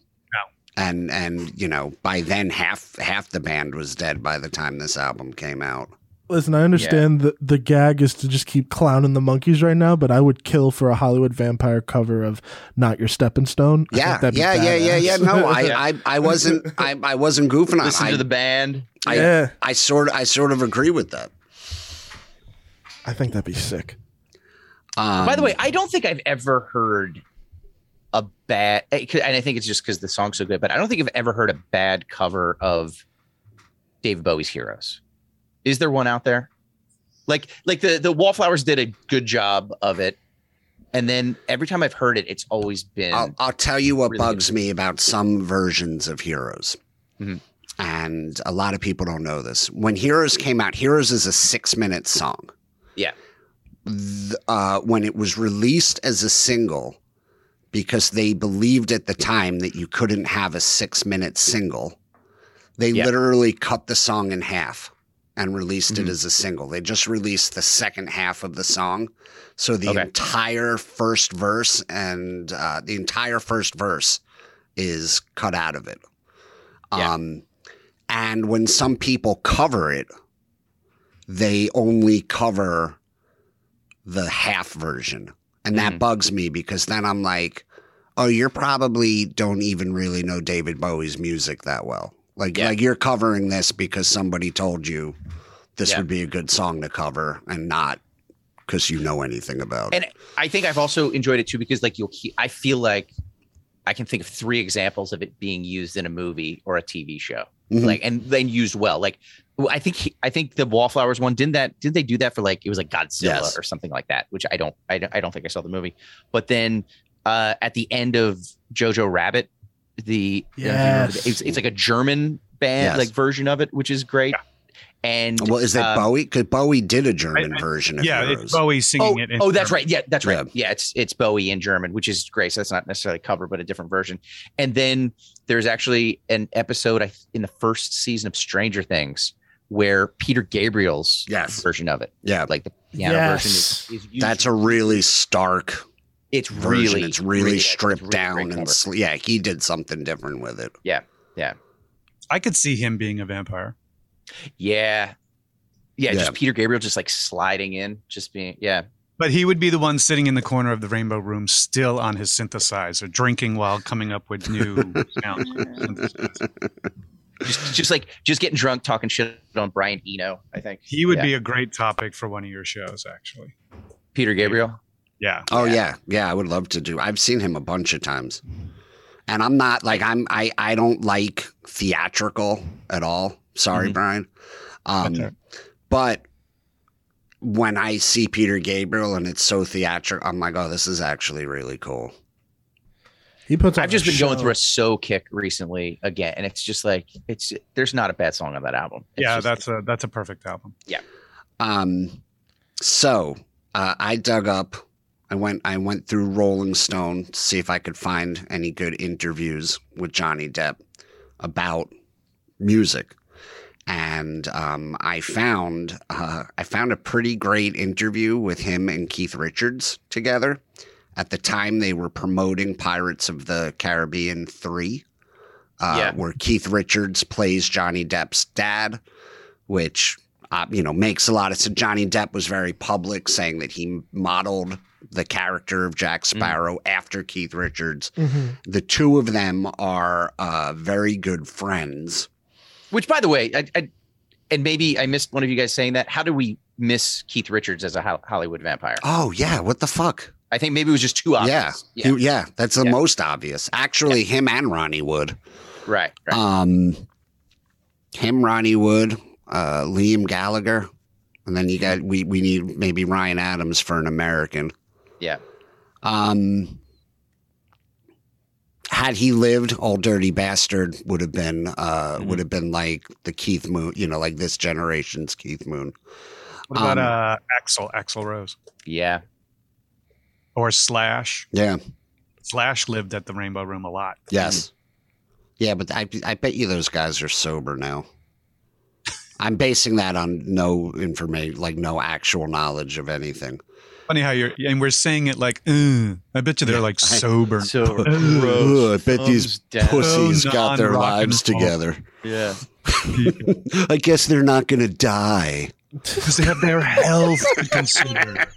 Speaker 1: And and you know by then half half the band was dead by the time this album came out.
Speaker 4: Listen, I understand yeah. the the gag is to just keep clowning the Monkees right now, but I would kill for a Hollywood vampire cover of "Not Your Stepping Stone."
Speaker 1: Yeah, yeah, yeah, yeah, yeah. No, I, I, I wasn't, I, I wasn't goofing on.
Speaker 2: Listen
Speaker 1: I,
Speaker 2: to the band.
Speaker 1: I, yeah, I sort, I sort of agree with that.
Speaker 4: I think that'd be sick.
Speaker 2: Um, By the way, I don't think I've ever heard a bad, eh, and I think it's just because the song's so good, but I don't think I've ever heard a bad cover of David Bowie's Heroes. Is there one out there? Like, like the the Wallflowers did a good job of it, and then every time I've heard it, it's always been.
Speaker 1: I'll, I'll tell you what really bugs me about some versions of Heroes. Mm-hmm. And a lot of people don't know this. When Heroes came out, Heroes is a six minute song.
Speaker 2: Yeah
Speaker 1: uh, when it was released as a single because they believed at the time that you couldn't have a six minute single. They yeah. literally cut the song in half and released mm-hmm. it as a single. They just released the second half of the song. So the okay. entire first verse and uh, the entire first verse is cut out of it. Yeah. Um, and when some people cover it, they only cover the half version. And that mm. bugs me because then I'm like, oh, you're probably don't even really know David Bowie's music that well. Like, yeah. like you're covering this because somebody told you this yeah. would be a good song to cover and not because you know anything about
Speaker 2: and it. And I think I've also enjoyed it too because like you'll I feel like I can think of three examples of it being used in a movie or a TV show. Mm-hmm. Like and then used well. Like I think he, I think the Wallflowers one didn't that did they do that for like it was like Godzilla yes. or something like that, which I don't I don't, I don't think I saw the movie. But then uh, at the end of Jojo Rabbit, the
Speaker 4: yes.
Speaker 2: it's, it's like a German band yes. like version of it, which is great. Yeah. And
Speaker 1: well, is that uh, Bowie? Because Bowie did a German I, I, version of
Speaker 3: yeah,
Speaker 1: Heroes.
Speaker 3: it's Bowie singing
Speaker 2: oh,
Speaker 3: it.
Speaker 2: oh, that's German. right. Yeah, that's right. Yeah. yeah. it's it's Bowie in German, which is great. So that's not necessarily cover, but a different version. And then there's actually an episode in the first season of Stranger Things where Peter Gabriel's
Speaker 1: yes.
Speaker 2: version of it,
Speaker 1: yeah,
Speaker 2: like the piano yes. version, is,
Speaker 1: is that's a really stark.
Speaker 2: It's
Speaker 1: version.
Speaker 2: really,
Speaker 1: it's really, really stripped really down and sl- yeah, he did something different with it.
Speaker 2: Yeah, yeah.
Speaker 3: I could see him being a vampire.
Speaker 2: Yeah, yeah, yeah, just Peter Gabriel just like sliding in, just being yeah.
Speaker 3: But he would be the one sitting in the corner of the rainbow room, still on his synthesizer, drinking while coming up with new sounds.
Speaker 2: Just, just like just getting drunk, talking shit on Brian Eno. I think
Speaker 3: he would yeah. be a great topic for one of your shows, actually.
Speaker 2: Peter Gabriel.
Speaker 3: Yeah.
Speaker 1: Oh yeah. yeah, yeah. I would love to do. I've seen him a bunch of times, and I'm not like I'm. I I don't like theatrical at all. Sorry, mm-hmm. Brian. Um, but when I see Peter Gabriel and it's so theatrical, I'm like, oh, this is actually really cool.
Speaker 4: He puts.
Speaker 2: I've just been show. going through a so kick recently again, and it's just like it's. There's not a bad song on that album. It's
Speaker 3: yeah,
Speaker 2: just,
Speaker 3: that's a that's a perfect album.
Speaker 2: Yeah.
Speaker 1: Um. So uh, I dug up. I went. I went through Rolling Stone to see if I could find any good interviews with Johnny Depp. about music. And um, I found uh, I found a pretty great interview with him and Keith Richards together. At the time, they were promoting Pirates of the Caribbean three, uh,
Speaker 2: Yeah.
Speaker 1: where Keith Richards plays Johnny Depp's dad, which uh, you know makes a lot of sense. Johnny Depp was very public, saying that he modeled the character of Jack Sparrow after Keith Richards.
Speaker 4: Mhm.
Speaker 1: The two of them are uh, very good friends.
Speaker 2: Which, by the way, I, I, and maybe I missed one of you guys saying that. How do we miss Keith Richards as a Ho- Hollywood vampire?
Speaker 1: Oh yeah, what the fuck?
Speaker 2: I think maybe it was just too obvious.
Speaker 1: Yeah, yeah, yeah. That's the
Speaker 2: Yeah.
Speaker 1: most obvious. Actually, him and Ronnie Wood.
Speaker 2: right, right.
Speaker 1: Um, him, Ronnie Wood, uh, Liam Gallagher, and then you got we we need maybe Ryan Adams for an American.
Speaker 2: yeah.
Speaker 1: Um, had he lived, Ol' Dirty Bastard would have been uh
Speaker 2: Mhm.
Speaker 1: would have been like the Keith Moon, you know, like this generation's Keith Moon.
Speaker 3: What about
Speaker 1: Um,
Speaker 3: uh, Axel, Axl Rose,
Speaker 2: Yeah.
Speaker 3: Or Slash?
Speaker 1: Yeah.
Speaker 3: Slash lived at the Rainbow Room a lot.
Speaker 1: Yes. Yeah, but I I bet you those guys are sober now. I'm basing that on no information, like no actual knowledge of anything.
Speaker 3: Funny how you're, and we're saying it like, "Uh," I bet you they're
Speaker 1: Yeah,
Speaker 3: like
Speaker 1: I-
Speaker 3: sober.
Speaker 2: So
Speaker 1: Ugh, I bet these
Speaker 2: down.
Speaker 1: pussies got their
Speaker 3: non-rock and
Speaker 1: lives
Speaker 3: roll.
Speaker 1: together.
Speaker 2: Yeah.
Speaker 1: I guess they're not going to die.
Speaker 3: Because they have their health to consider.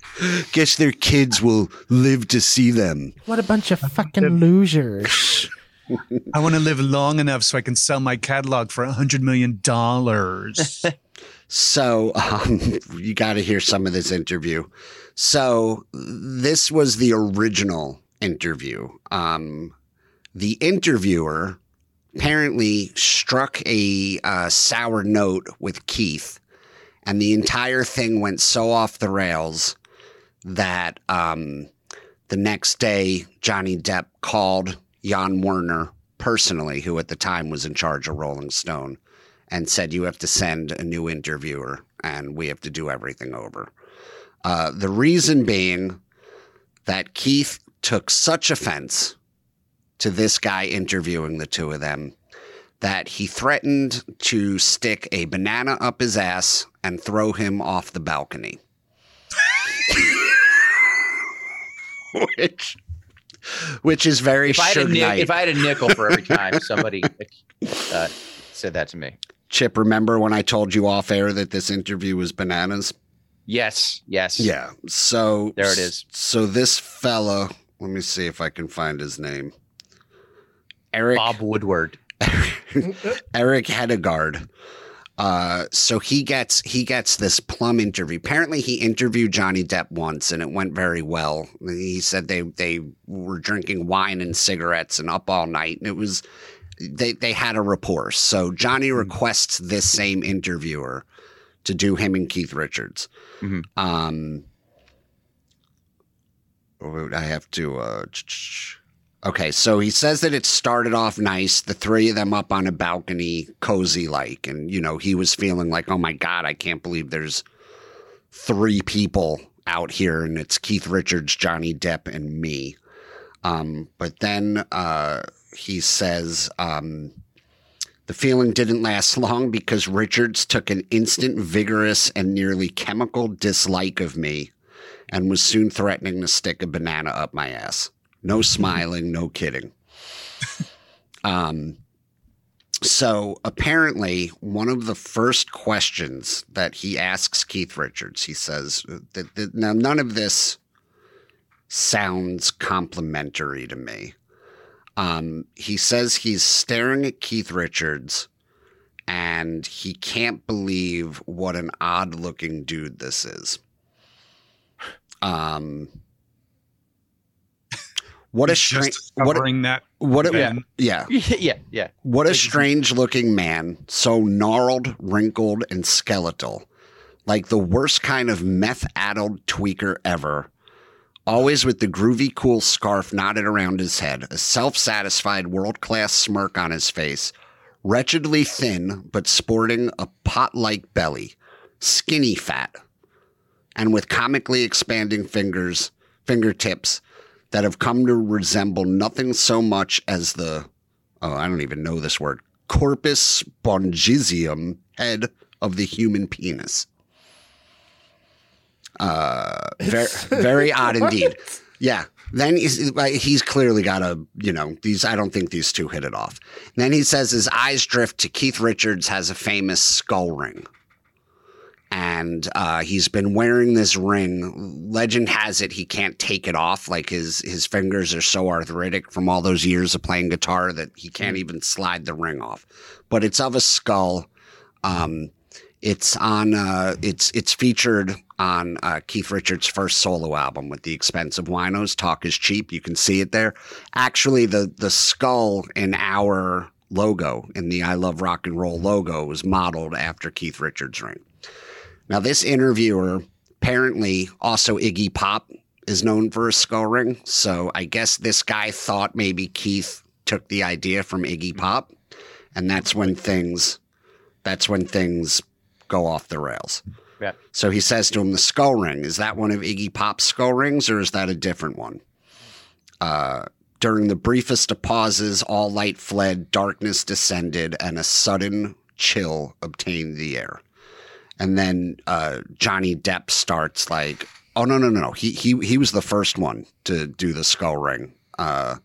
Speaker 1: Guess their kids will live to see them.
Speaker 4: What a bunch of fucking losers.
Speaker 3: I want to live long enough so I can sell my catalog for a hundred million dollars.
Speaker 1: So um, you got to hear some of this interview. So this was the original interview. Um, the interviewer apparently struck a uh, sour note with Keith, and the entire thing went so off the rails that um, the next day Johnny Depp called Jann Wenner personally, who at the time was in charge of Rolling Stone and said you have to send a new interviewer and we have to do everything over. Uh, the reason being that Keith took such offense to this guy interviewing the two of them that he threatened to stick a banana up his ass and throw him off the balcony. which, which is very
Speaker 2: If I, had a
Speaker 1: Knight.
Speaker 2: if I had a nickel for every time somebody uh, said that to me.
Speaker 1: Chip, remember when I told you off air that this interview was bananas?
Speaker 2: Yes, yes.
Speaker 1: Yeah. So
Speaker 2: There it is.
Speaker 1: So this fella, let me see if I can find his name. Erik
Speaker 2: Bob Woodward.
Speaker 1: Erik Hedegaard. Uh, so he gets he gets this plum interview. Apparently, he interviewed Johnny Depp once, and it went very well. He said they they were drinking wine and cigarettes and up all night, and it was they they had a rapport. So Johnny requests this same interviewer to do him and Keith Richards.
Speaker 2: Mhm.
Speaker 1: Um, oh, I have to. Uh, okay, so he says that it started off nice. The three of them up on a balcony, cozy like, and you know he was feeling like, oh my god, I can't believe there's three people out here, and it's Keith Richards, Johnny Depp, and me. Um, but then uh, he says. Um, the feeling didn't last long because Richards took an instant, vigorous, and nearly chemical dislike of me and was soon threatening to stick a banana up my ass. No smiling, no kidding. Um, so apparently, one of the first questions that he asks Keith Richards, he says, that, that, now none of this sounds complimentary to me. Um, he says he's staring at Keith Richards and he can't believe what an odd looking dude this is. Um, what a strange,
Speaker 3: just
Speaker 1: what,
Speaker 3: covering that.
Speaker 1: what, a,
Speaker 3: Ben.
Speaker 1: yeah,
Speaker 2: yeah, yeah.
Speaker 1: what a strange looking man, so gnarled, wrinkled, and skeletal. Like the worst kind of meth addled tweaker ever. Always with the groovy, cool scarf knotted around his head, a self satisfied, world class smirk on his face, wretchedly thin, but sporting a pot like belly, skinny fat, and with comically expanding fingers, fingertips that have come to resemble nothing so much as the, oh, I don't even know this word, corpus spongiosum head of the human penis. Uh, very, very odd indeed. Yeah. Then he's, he's clearly got a, you know, these, I don't think these two hit it off. then he says his eyes drift to Keith Richards has a famous skull ring. And uh, he's been wearing this ring. Legend has it he can't take it off. Like his his fingers are so arthritic from all those years of playing guitar that he can't even slide the ring off. But it's of a skull. Um, it's on. Uh, it's it's featured on uh, Keith Richards' first solo album with the X-Pensive Winos. Talk is cheap. You can see it there. Actually, the the skull in our logo in the I Love Rock and Roll logo was modeled after Keith Richards' ring. Now, this interviewer apparently also Iggy Pop is known for a skull ring. So I guess this guy thought maybe Keith took the idea from Iggy Pop, and that's when things that's when things go off the rails.
Speaker 2: Yeah.
Speaker 1: So he says to him, "The skull ring is that one of Iggy Pop's skull rings, or is that a different one?" Uh, during the briefest of pauses, all light fled, darkness descended, and a sudden chill obtained the air. And then uh, Johnny Depp starts like, "Oh no, no, no, no! He he he was the first one to do the skull ring." Uh,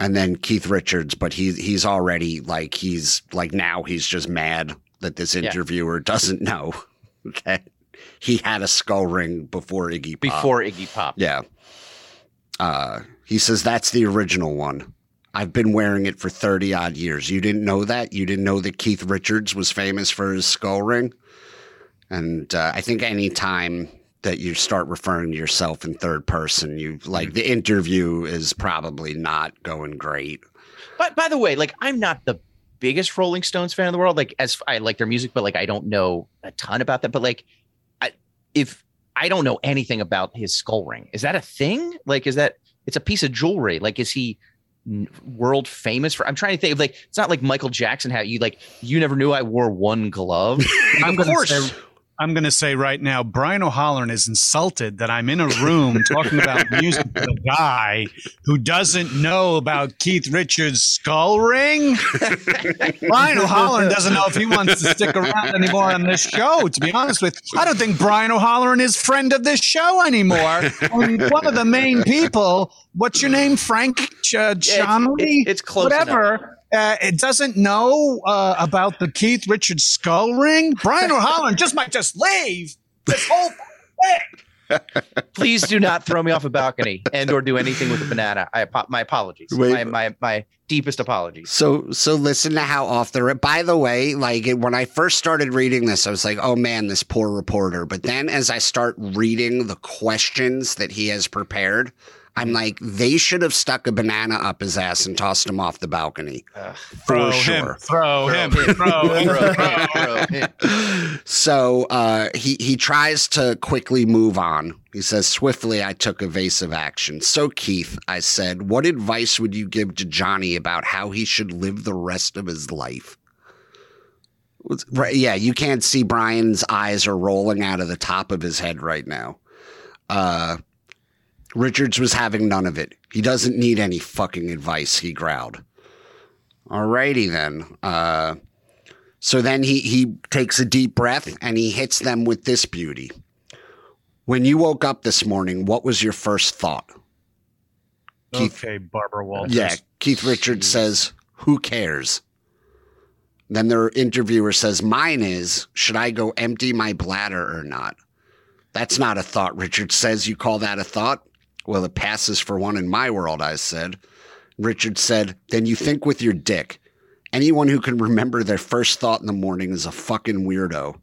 Speaker 1: and then Keith Richards, but he he's already like he's like now he's just mad that this interviewer yeah. doesn't know that he had a skull ring before Iggy Pop.
Speaker 2: Before Iggy Pop.
Speaker 1: Yeah. Uh, he says that's the original one. I've been wearing it for 30 odd years. You didn't know that? You didn't know that Keith Richards was famous for his skull ring? And uh, I think anytime that you start referring to yourself in third person, you like the interview is probably not going great.
Speaker 2: But by the way, like I'm not the biggest Rolling Stones fan in the world. Like as I like their music, but like I don't know a ton about that. But like, I, if I don't know anything about his skull ring, is that a thing? Like, is that it's a piece of jewelry? Like, is he world famous for? I'm trying to think of like it's not like Michael Jackson how you like you never knew I wore one glove.
Speaker 3: of course. Say, I'm going to say right now, Brian O'Halloran is insulted that I'm in a room talking about music with a guy who doesn't know about Keith Richards' skull ring. Brian O'Halloran doesn't know if he wants to stick around anymore on this show. To be honest with, you. I don't think Brian O'Halloran is friend of this show anymore. one of the main people. What's your name, Frank Ch- uh,
Speaker 2: It's, it's, it's, close.
Speaker 3: Whatever.
Speaker 2: Enough
Speaker 3: uh, it doesn't know uh, about the Keith Richards skull ring. Brian O'Halloran just might just leave this whole thing.
Speaker 2: Please do not throw me off a balcony and or do anything with a banana. I my apologies. Wait, my, my my deepest apologies.
Speaker 1: So so listen to how off the by the way, like when I first started reading this, I was like, oh man, this poor reporter. But then as I start reading the questions that he has prepared, I'm like, they should have stuck a banana up his ass and tossed him off the balcony. Uh, for
Speaker 3: throw
Speaker 1: sure.
Speaker 3: Him, throw, him, throw him, throw
Speaker 1: him. So uh, he, he tries to quickly move on. He says, Swiftly, I took evasive action. So, Keith, I said, what advice would you give to Johnny about how he should live the rest of his life? Right, yeah, you can't see Brian's eyes are rolling out of the top of his head right now. Uh, Richards was having none of it. He doesn't need any fucking advice, he growled. Alrighty then. Uh, so then he, he takes a deep breath and he hits them with this beauty. When you woke up this morning, what was your first thought?
Speaker 3: Keith, okay, Barbara Walters.
Speaker 1: Yeah, Keith Richards says, Who cares? Then their interviewer says, Mine is, should I go empty my bladder or not? That's not a thought, Richards says. You call that a thought? Well, it passes for one in my world, I said. Richard said, Then you think with your dick. Anyone who can remember their first thought in the morning is a fucking weirdo.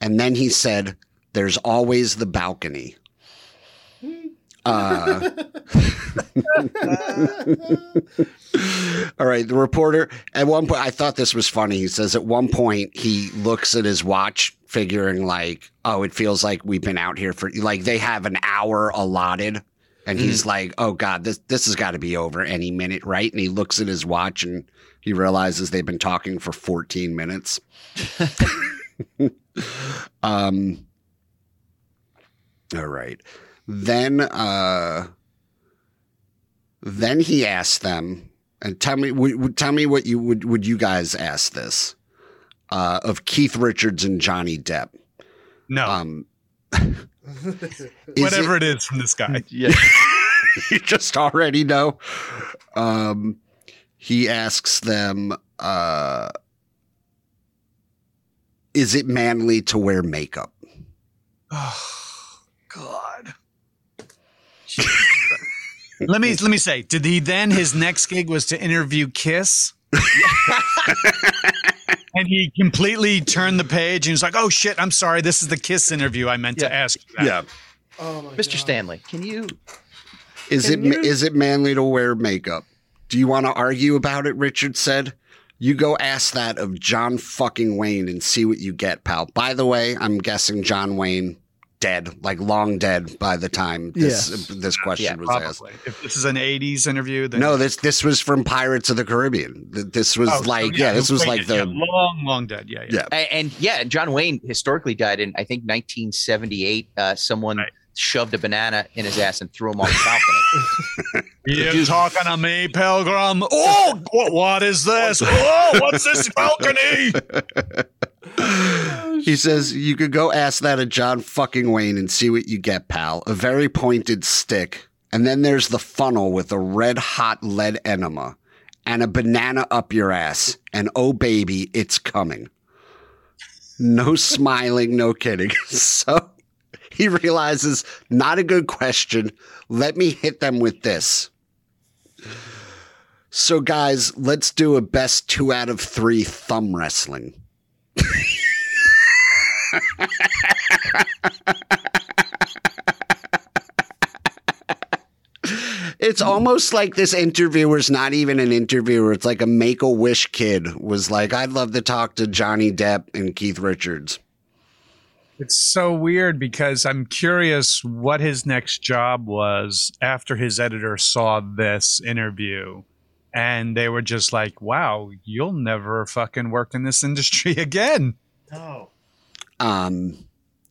Speaker 1: And then he said, There's always the balcony. Uh, all right. The reporter, at one point, I thought this was funny. He says, At one point, he looks at his watch, figuring, like, oh, it feels like we've been out here for, like, they have an hour allotted and he's mm. like, "Oh God, this this has got to be over any minute, right?" And he looks at his watch and he realizes they've been talking for 14 minutes. um. All right, then uh, then he asks them And tell me, w- tell me what you would would you guys ask this uh, of Keith Richards and Johnny Depp?
Speaker 3: No.
Speaker 1: Um,
Speaker 3: Whatever it, it is from this guy.
Speaker 2: Yeah.
Speaker 1: you just already know. Um, he asks them, uh, "Is it manly to wear makeup?"
Speaker 3: Oh God. let me let me say, did he then his next gig was to interview Kiss? And he completely turned the page and was like, "Oh shit, I'm sorry. This is the Kiss interview I meant
Speaker 2: Yeah.
Speaker 3: to ask." You.
Speaker 1: Yeah.
Speaker 4: Oh my
Speaker 2: Mr.
Speaker 4: God.
Speaker 2: Stanley, can you?
Speaker 1: Is it
Speaker 2: you-
Speaker 1: is it manly to wear makeup? Do you want to argue about it? Richard said. You go ask that of John fucking Wayne and see what you get, pal. By the way, I'm guessing John Wayne dead, like long dead by the time this
Speaker 4: Yes.
Speaker 1: this question
Speaker 2: Yeah,
Speaker 1: was asked.
Speaker 3: If this is an '80s interview, then
Speaker 1: No, this this was from Pirates of the Caribbean. This was
Speaker 3: Oh,
Speaker 1: like yeah, this was like the
Speaker 3: yeah, long, long dead. Yeah, yeah.
Speaker 1: yeah.
Speaker 2: a- And yeah, John Wayne historically died in I think 1978. Uh, someone
Speaker 3: Right.
Speaker 2: shoved a banana in his ass and threw him off the balcony.
Speaker 3: You talking to me, Pilgrim? Oh, what, what is this? Oh, what's this balcony?
Speaker 1: He says you could go ask that of John fucking Wayne and see what you get, pal. A very pointed stick. And then there's the funnel with a red hot lead enema and a banana up your ass. And oh baby, it's coming. No smiling, no kidding. So he realizes not a good question. Let me hit them with this. So guys, let's do a best two out of three thumb wrestling. It's almost like this interviewer's not even an interviewer. It's like a make a wish kid was like, I'd love to talk to Johnny Depp and Keith Richards.
Speaker 3: It's so weird because I'm curious what his next job was after his editor saw this interview. And they were just like, wow, you'll never fucking work in this industry again.
Speaker 4: No.
Speaker 1: Um,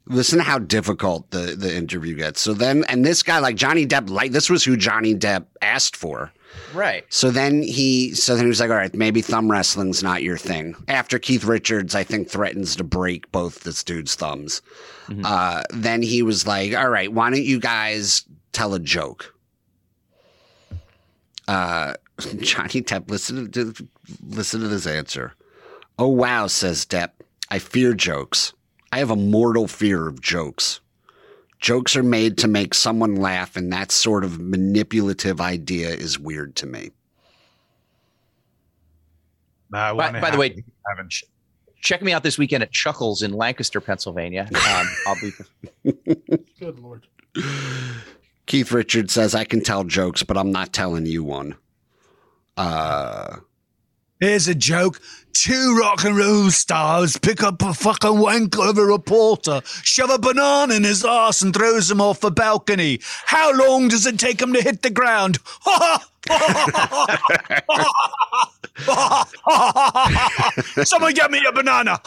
Speaker 1: listen to how difficult the, the interview gets. So then, and this guy, like Johnny Depp, like this was who Johnny Depp asked for.
Speaker 2: right.
Speaker 1: So then he, so then he was like, all right, maybe thumb wrestling's not your thing. After Keith Richards, I think, threatens to break both this dude's thumbs.
Speaker 2: Mhm.
Speaker 1: Uh, then he was like, all right, why don't you guys tell a joke? Uh, Johnny Depp, listen to, listen to this answer. Oh, wow, says Depp. I fear jokes. I have a mortal fear of jokes. Jokes are made to make someone laugh, and that sort of manipulative idea is weird to me.
Speaker 3: I
Speaker 2: By, by the way,
Speaker 3: sh-
Speaker 2: check me out this weekend at Chuckles in Lancaster, Pennsylvania. Um, I'll be.
Speaker 4: Good lord.
Speaker 1: Keith Richards says, I can tell jokes, but I'm not telling you one. Uh,
Speaker 3: Here's a joke. Two rock and roll stars pick up a fucking wank of a reporter, shove a banana in his ass and throws him off a balcony. How long does it take him to hit the ground? Someone get me a banana.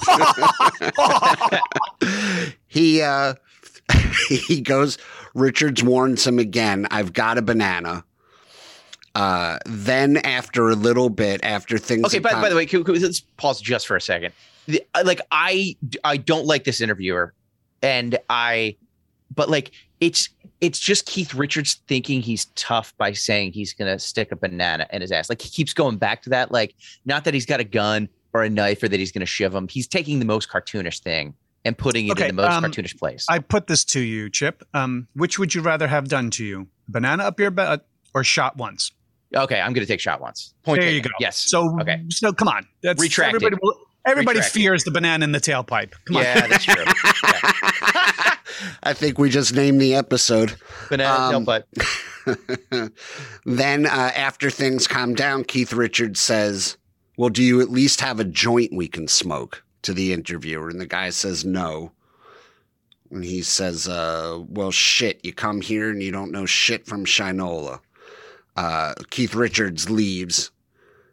Speaker 1: he, uh, he goes, Richards warns him again, I've got a banana. Uh, then after a little bit, after things.
Speaker 2: Okay. By,
Speaker 1: calm-
Speaker 2: by the way, can, can let's pause just for a second. The, like I, I don't like this interviewer, and I, but like it's it's just Keith Richards thinking he's tough by saying he's gonna stick a banana in his ass. Like he keeps going back to that. Like not that he's got a gun or a knife or that he's gonna shiv him. He's taking the most cartoonish thing and putting it
Speaker 3: Okay,
Speaker 2: in the most
Speaker 3: um,
Speaker 2: cartoonish place.
Speaker 3: I put this to you, Chip. Um, which would you rather have done to you? Banana up your butt or shot once?
Speaker 2: Okay, I'm gonna take shot once. Point
Speaker 3: there you go.
Speaker 2: Yes.
Speaker 3: So,
Speaker 2: Okay.
Speaker 3: so come on. That's
Speaker 2: Retracted.
Speaker 3: everybody. will- Everybody
Speaker 2: Retracted.
Speaker 3: fears the banana in the tailpipe. Come on.
Speaker 2: yeah, that's true.
Speaker 1: I think we just named the episode.
Speaker 2: Banana
Speaker 1: Um,
Speaker 2: tailpipe.
Speaker 1: then, uh, after things calm down, Keith Richards says, Well, do you at least have a joint we can smoke? to the interviewer. And the guy says, No. And he says, uh, Well, shit, you come here and you don't know shit from Shinola. Uh, Keith Richards leaves.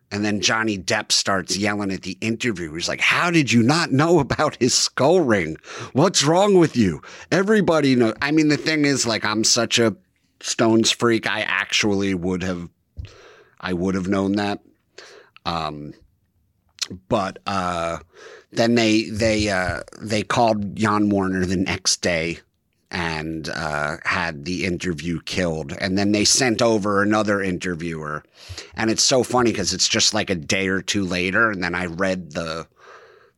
Speaker 1: And then Johnny Depp starts yelling at the interviewer. He's like, How did you not know about his skull ring? What's wrong with you? Everybody knows. I mean, the thing is, like, I'm such a Stones freak. I actually would have. I would have known that. Um, but uh, then they they uh, they called Jann Wenner the next day and uh, had the interview killed. And then they sent over another interviewer. And it's so funny because it's just like a day or two later. And then I read the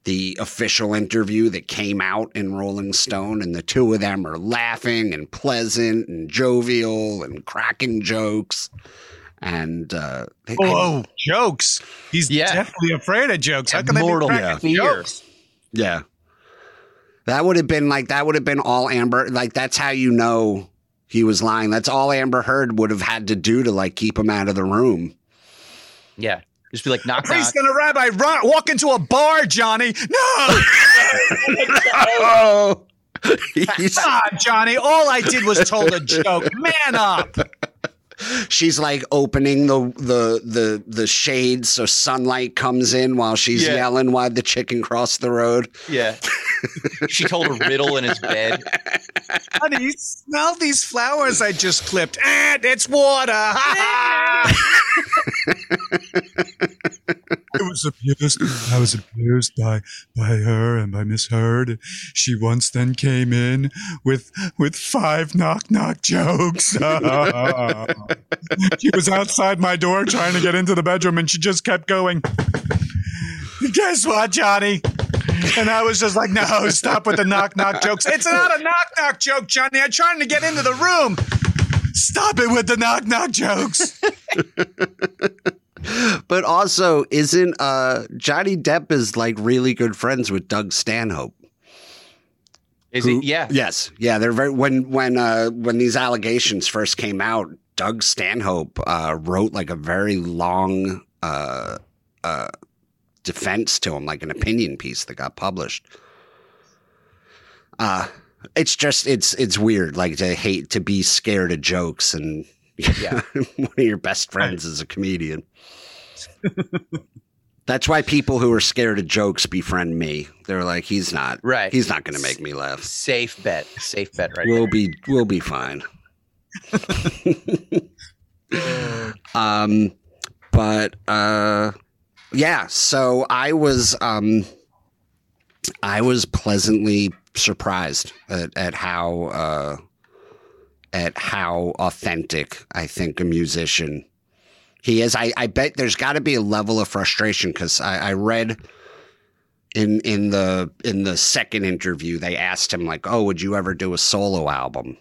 Speaker 1: the official interview that came out in Rolling Stone, and the two of them are laughing and pleasant and jovial and cracking jokes. And uh,
Speaker 3: they, oh, I, jokes! He's yeah. definitely afraid of jokes. How can
Speaker 2: Mortal
Speaker 3: they be
Speaker 2: cracking jokes?
Speaker 1: Yeah. That would have been like that would have been all Amber. Like that's how you know he was lying. That's all Amber Heard would have had to do to like keep him out of the room.
Speaker 2: Yeah. Just be like, knock,
Speaker 3: a priest knock. and a rabbi run, walk into a bar, Johnny. No.
Speaker 1: no.
Speaker 3: ah, Johnny. All I did was told a joke. Man up
Speaker 1: she's like opening the the the the shades so sunlight comes in while she's yeah. yelling why the chicken crossed the road.
Speaker 2: Yeah. she told a riddle in his bed.
Speaker 3: Honey, smell these flowers I just clipped. And it's water. I was abused. I was abused by by her and by Miss Heard. She once then came in with with five knock knock jokes. she was outside my door trying to get into the bedroom, and she just kept going. Guess what, Johnny? And I was just like, no, stop with the knock knock jokes. It's not a knock knock joke, Johnny. I'm trying to get into the room. Stop it with the knock knock jokes.
Speaker 1: but also, isn't uh, Johnny Depp is like really good friends with Doug Stanhope?
Speaker 2: Is who, he? Yeah.
Speaker 1: Yes. Yeah. They're very when when uh, when these allegations first came out. Doug Stanhope uh, wrote like a very long uh, uh, defense to him, like an opinion piece that got published. Uh, it's just it's it's weird, like to hate to be scared of jokes, and yeah, one of your best friends is a comedian. That's why people who are scared of jokes befriend me. They're like, he's not
Speaker 2: right.
Speaker 1: He's not going to make me laugh.
Speaker 2: Safe bet. Safe bet. Right.
Speaker 1: We'll
Speaker 2: there.
Speaker 1: be. We'll be fine. um, but uh, yeah. So I was um, I was pleasantly surprised at, at how uh, at how authentic I think a musician he is. I, I bet there's got to be a level of frustration because I, I read in in the in the second interview they asked him like, "Oh, would you ever do a solo album?"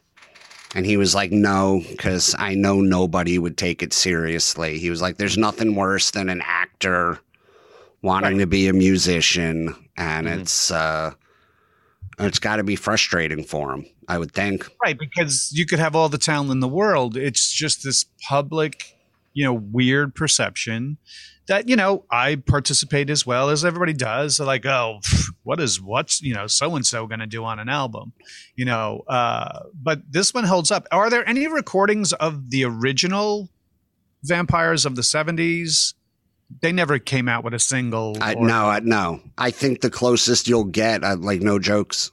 Speaker 1: And he was like, "No, because I know nobody would take it seriously." He was like, "There's nothing worse than an actor wanting right. to be a musician, and mm-hmm. it's uh, it's got to be frustrating for him." I would think.
Speaker 3: Right, because you could have all the talent in the world. It's just this public you know weird perception that you know I participate as well as everybody does. Like, oh, what is what's you know so and so going to do on an album, you know? Uh, but this one holds up. Are there any recordings of the original vampires of the seventies? They never came out with a single.
Speaker 1: I, no, I, no. I think the closest you'll get, uh, like no jokes.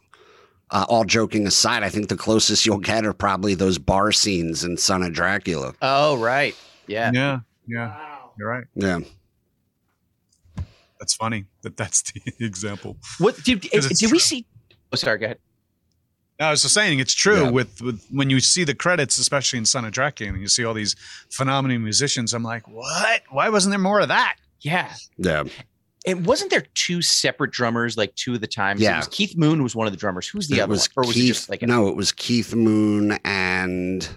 Speaker 1: Uh, all joking aside, I think the closest you'll get are probably those bar scenes in Son of Dracula.
Speaker 2: Oh, right.
Speaker 3: Yeah. Yeah. Yeah. Wow. You're right.
Speaker 1: Yeah.
Speaker 3: That's funny that that's the example.
Speaker 2: What did, did we see? Oh, sorry. Go ahead.
Speaker 3: I was just saying it's true yeah. with, with when you see the credits, especially in Son of Dracula, and you see all these phenomenal musicians. I'm like, what? Why wasn't there more of that?
Speaker 2: Yeah.
Speaker 1: Yeah.
Speaker 2: And wasn't there two separate drummers like two of the times?
Speaker 1: Yeah.
Speaker 2: Was Keith Moon was one of the drummers. Who's the
Speaker 1: it
Speaker 2: other
Speaker 1: was
Speaker 2: one? Or was
Speaker 1: Keith,
Speaker 2: it just like
Speaker 1: no? It was Keith Moon and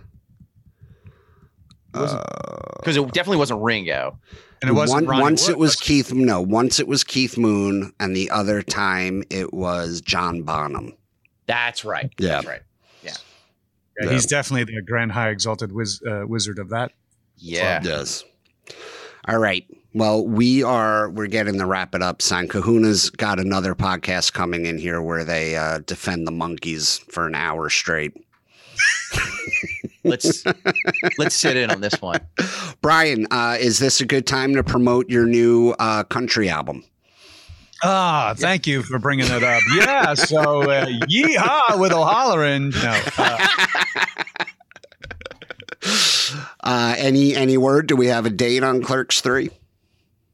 Speaker 2: because it definitely wasn't Ringo.
Speaker 3: And it wasn't
Speaker 1: One, once Wood. it was Keith. No, once it was Keith Moon, and the other time it was John Bonham.
Speaker 2: That's right.
Speaker 1: Yeah,
Speaker 2: that's right. Yeah.
Speaker 3: yeah, he's definitely the grand high exalted wiz, uh, wizard of that.
Speaker 2: Yeah,
Speaker 1: yes. All right. Well, we are we're getting to wrap it up. San Kahuna's got another podcast coming in here where they uh, defend the Monkees for an hour straight.
Speaker 2: Let's let's sit in on this one.
Speaker 1: Brian, uh, is this a good time to promote your new uh, country album?
Speaker 3: Ah, thank you for bringing it up. Yeah, so uh, yeehaw with O'Halloran. No. Uh,
Speaker 1: Uh, any any word? Do we have a date on Clerks Three?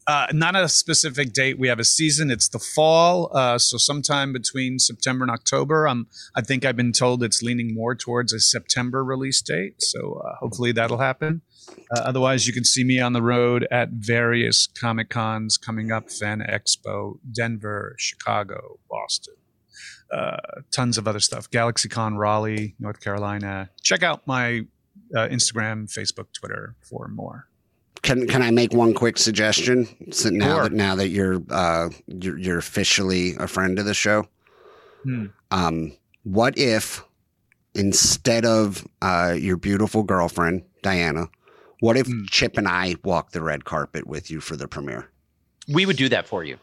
Speaker 3: Uh, not a specific date. We have a season. It's the fall, uh, so sometime between September and October. Um, I think I've been told it's leaning more towards a September release date. So uh, hopefully that'll happen. Uh, otherwise, you can see me on the road at various Comic Cons coming up: Fan Expo, Denver, Chicago, Boston. Uh, tons of other stuff. GalaxyCon Raleigh, North Carolina. Check out my uh, Instagram, Facebook, Twitter for more.
Speaker 1: Can can I make one quick suggestion? So now sure. that now that you're uh you're, you're officially a friend of the show, hmm. um, what if instead of uh, your beautiful girlfriend Diana, what if hmm. Chip and I walk the red carpet with you for the premiere?
Speaker 2: We would do that for you.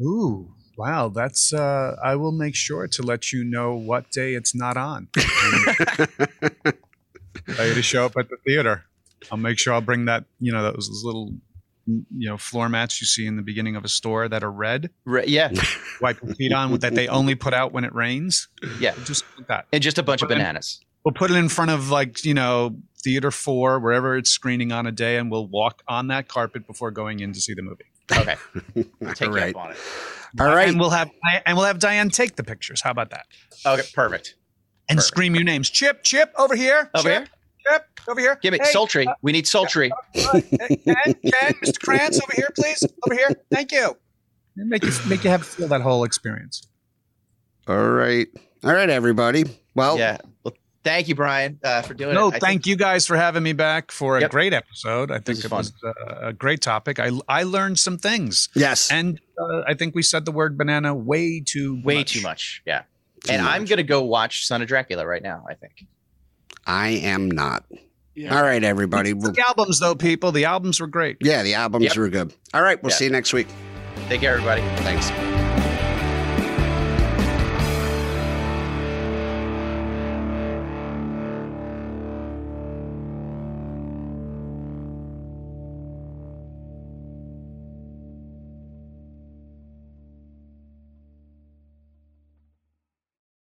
Speaker 3: Ooh, wow! That's uh, I will make sure to let you know what day it's not on. I you to show up at the theater. I'll make sure I'll bring that. You know, those, those little you know floor mats you see in the beginning of a store that are red.
Speaker 2: Red, yeah.
Speaker 3: Wipe your feet on that they only put out when it rains.
Speaker 2: Yeah,
Speaker 3: just like that.
Speaker 2: And just a bunch we'll of bananas.
Speaker 3: In, we'll put it in front of like you know theater four wherever it's screening on a day, and we'll walk on that carpet before going in to see the movie.
Speaker 2: Okay, take All right. on it.
Speaker 1: All right,
Speaker 3: and we'll have and we'll have Diane take the pictures. How about that?
Speaker 2: Okay, perfect.
Speaker 3: And
Speaker 2: perfect.
Speaker 3: scream your names. Chip, Chip, over here.
Speaker 2: Over
Speaker 3: Chip.
Speaker 2: here.
Speaker 3: Yep, over here.
Speaker 2: Give me hey, sultry. Uh, we need sultry.
Speaker 3: Uh, Ken, Ken, Mr. Krantz, over here, please. Over here. Thank you. Make you make you have feel that whole experience.
Speaker 1: All right, all right, everybody. Well,
Speaker 2: yeah. Well, thank you, Brian, uh, for doing
Speaker 3: no,
Speaker 2: it.
Speaker 3: No, thank think- you guys for having me back for a yep. great episode. I think it was a, a great topic. I I learned some things.
Speaker 1: Yes,
Speaker 3: and uh, I think we said the word banana way too
Speaker 2: way
Speaker 3: much.
Speaker 2: too much. Yeah, too and much. I'm gonna go watch Son of Dracula right now. I think.
Speaker 1: I am not. Yeah. All right, everybody.
Speaker 3: the albums, though, people. The albums were great.
Speaker 1: Yeah, the albums yep. were good. All right, we'll see you next week.
Speaker 2: Take care, everybody.
Speaker 1: Thanks.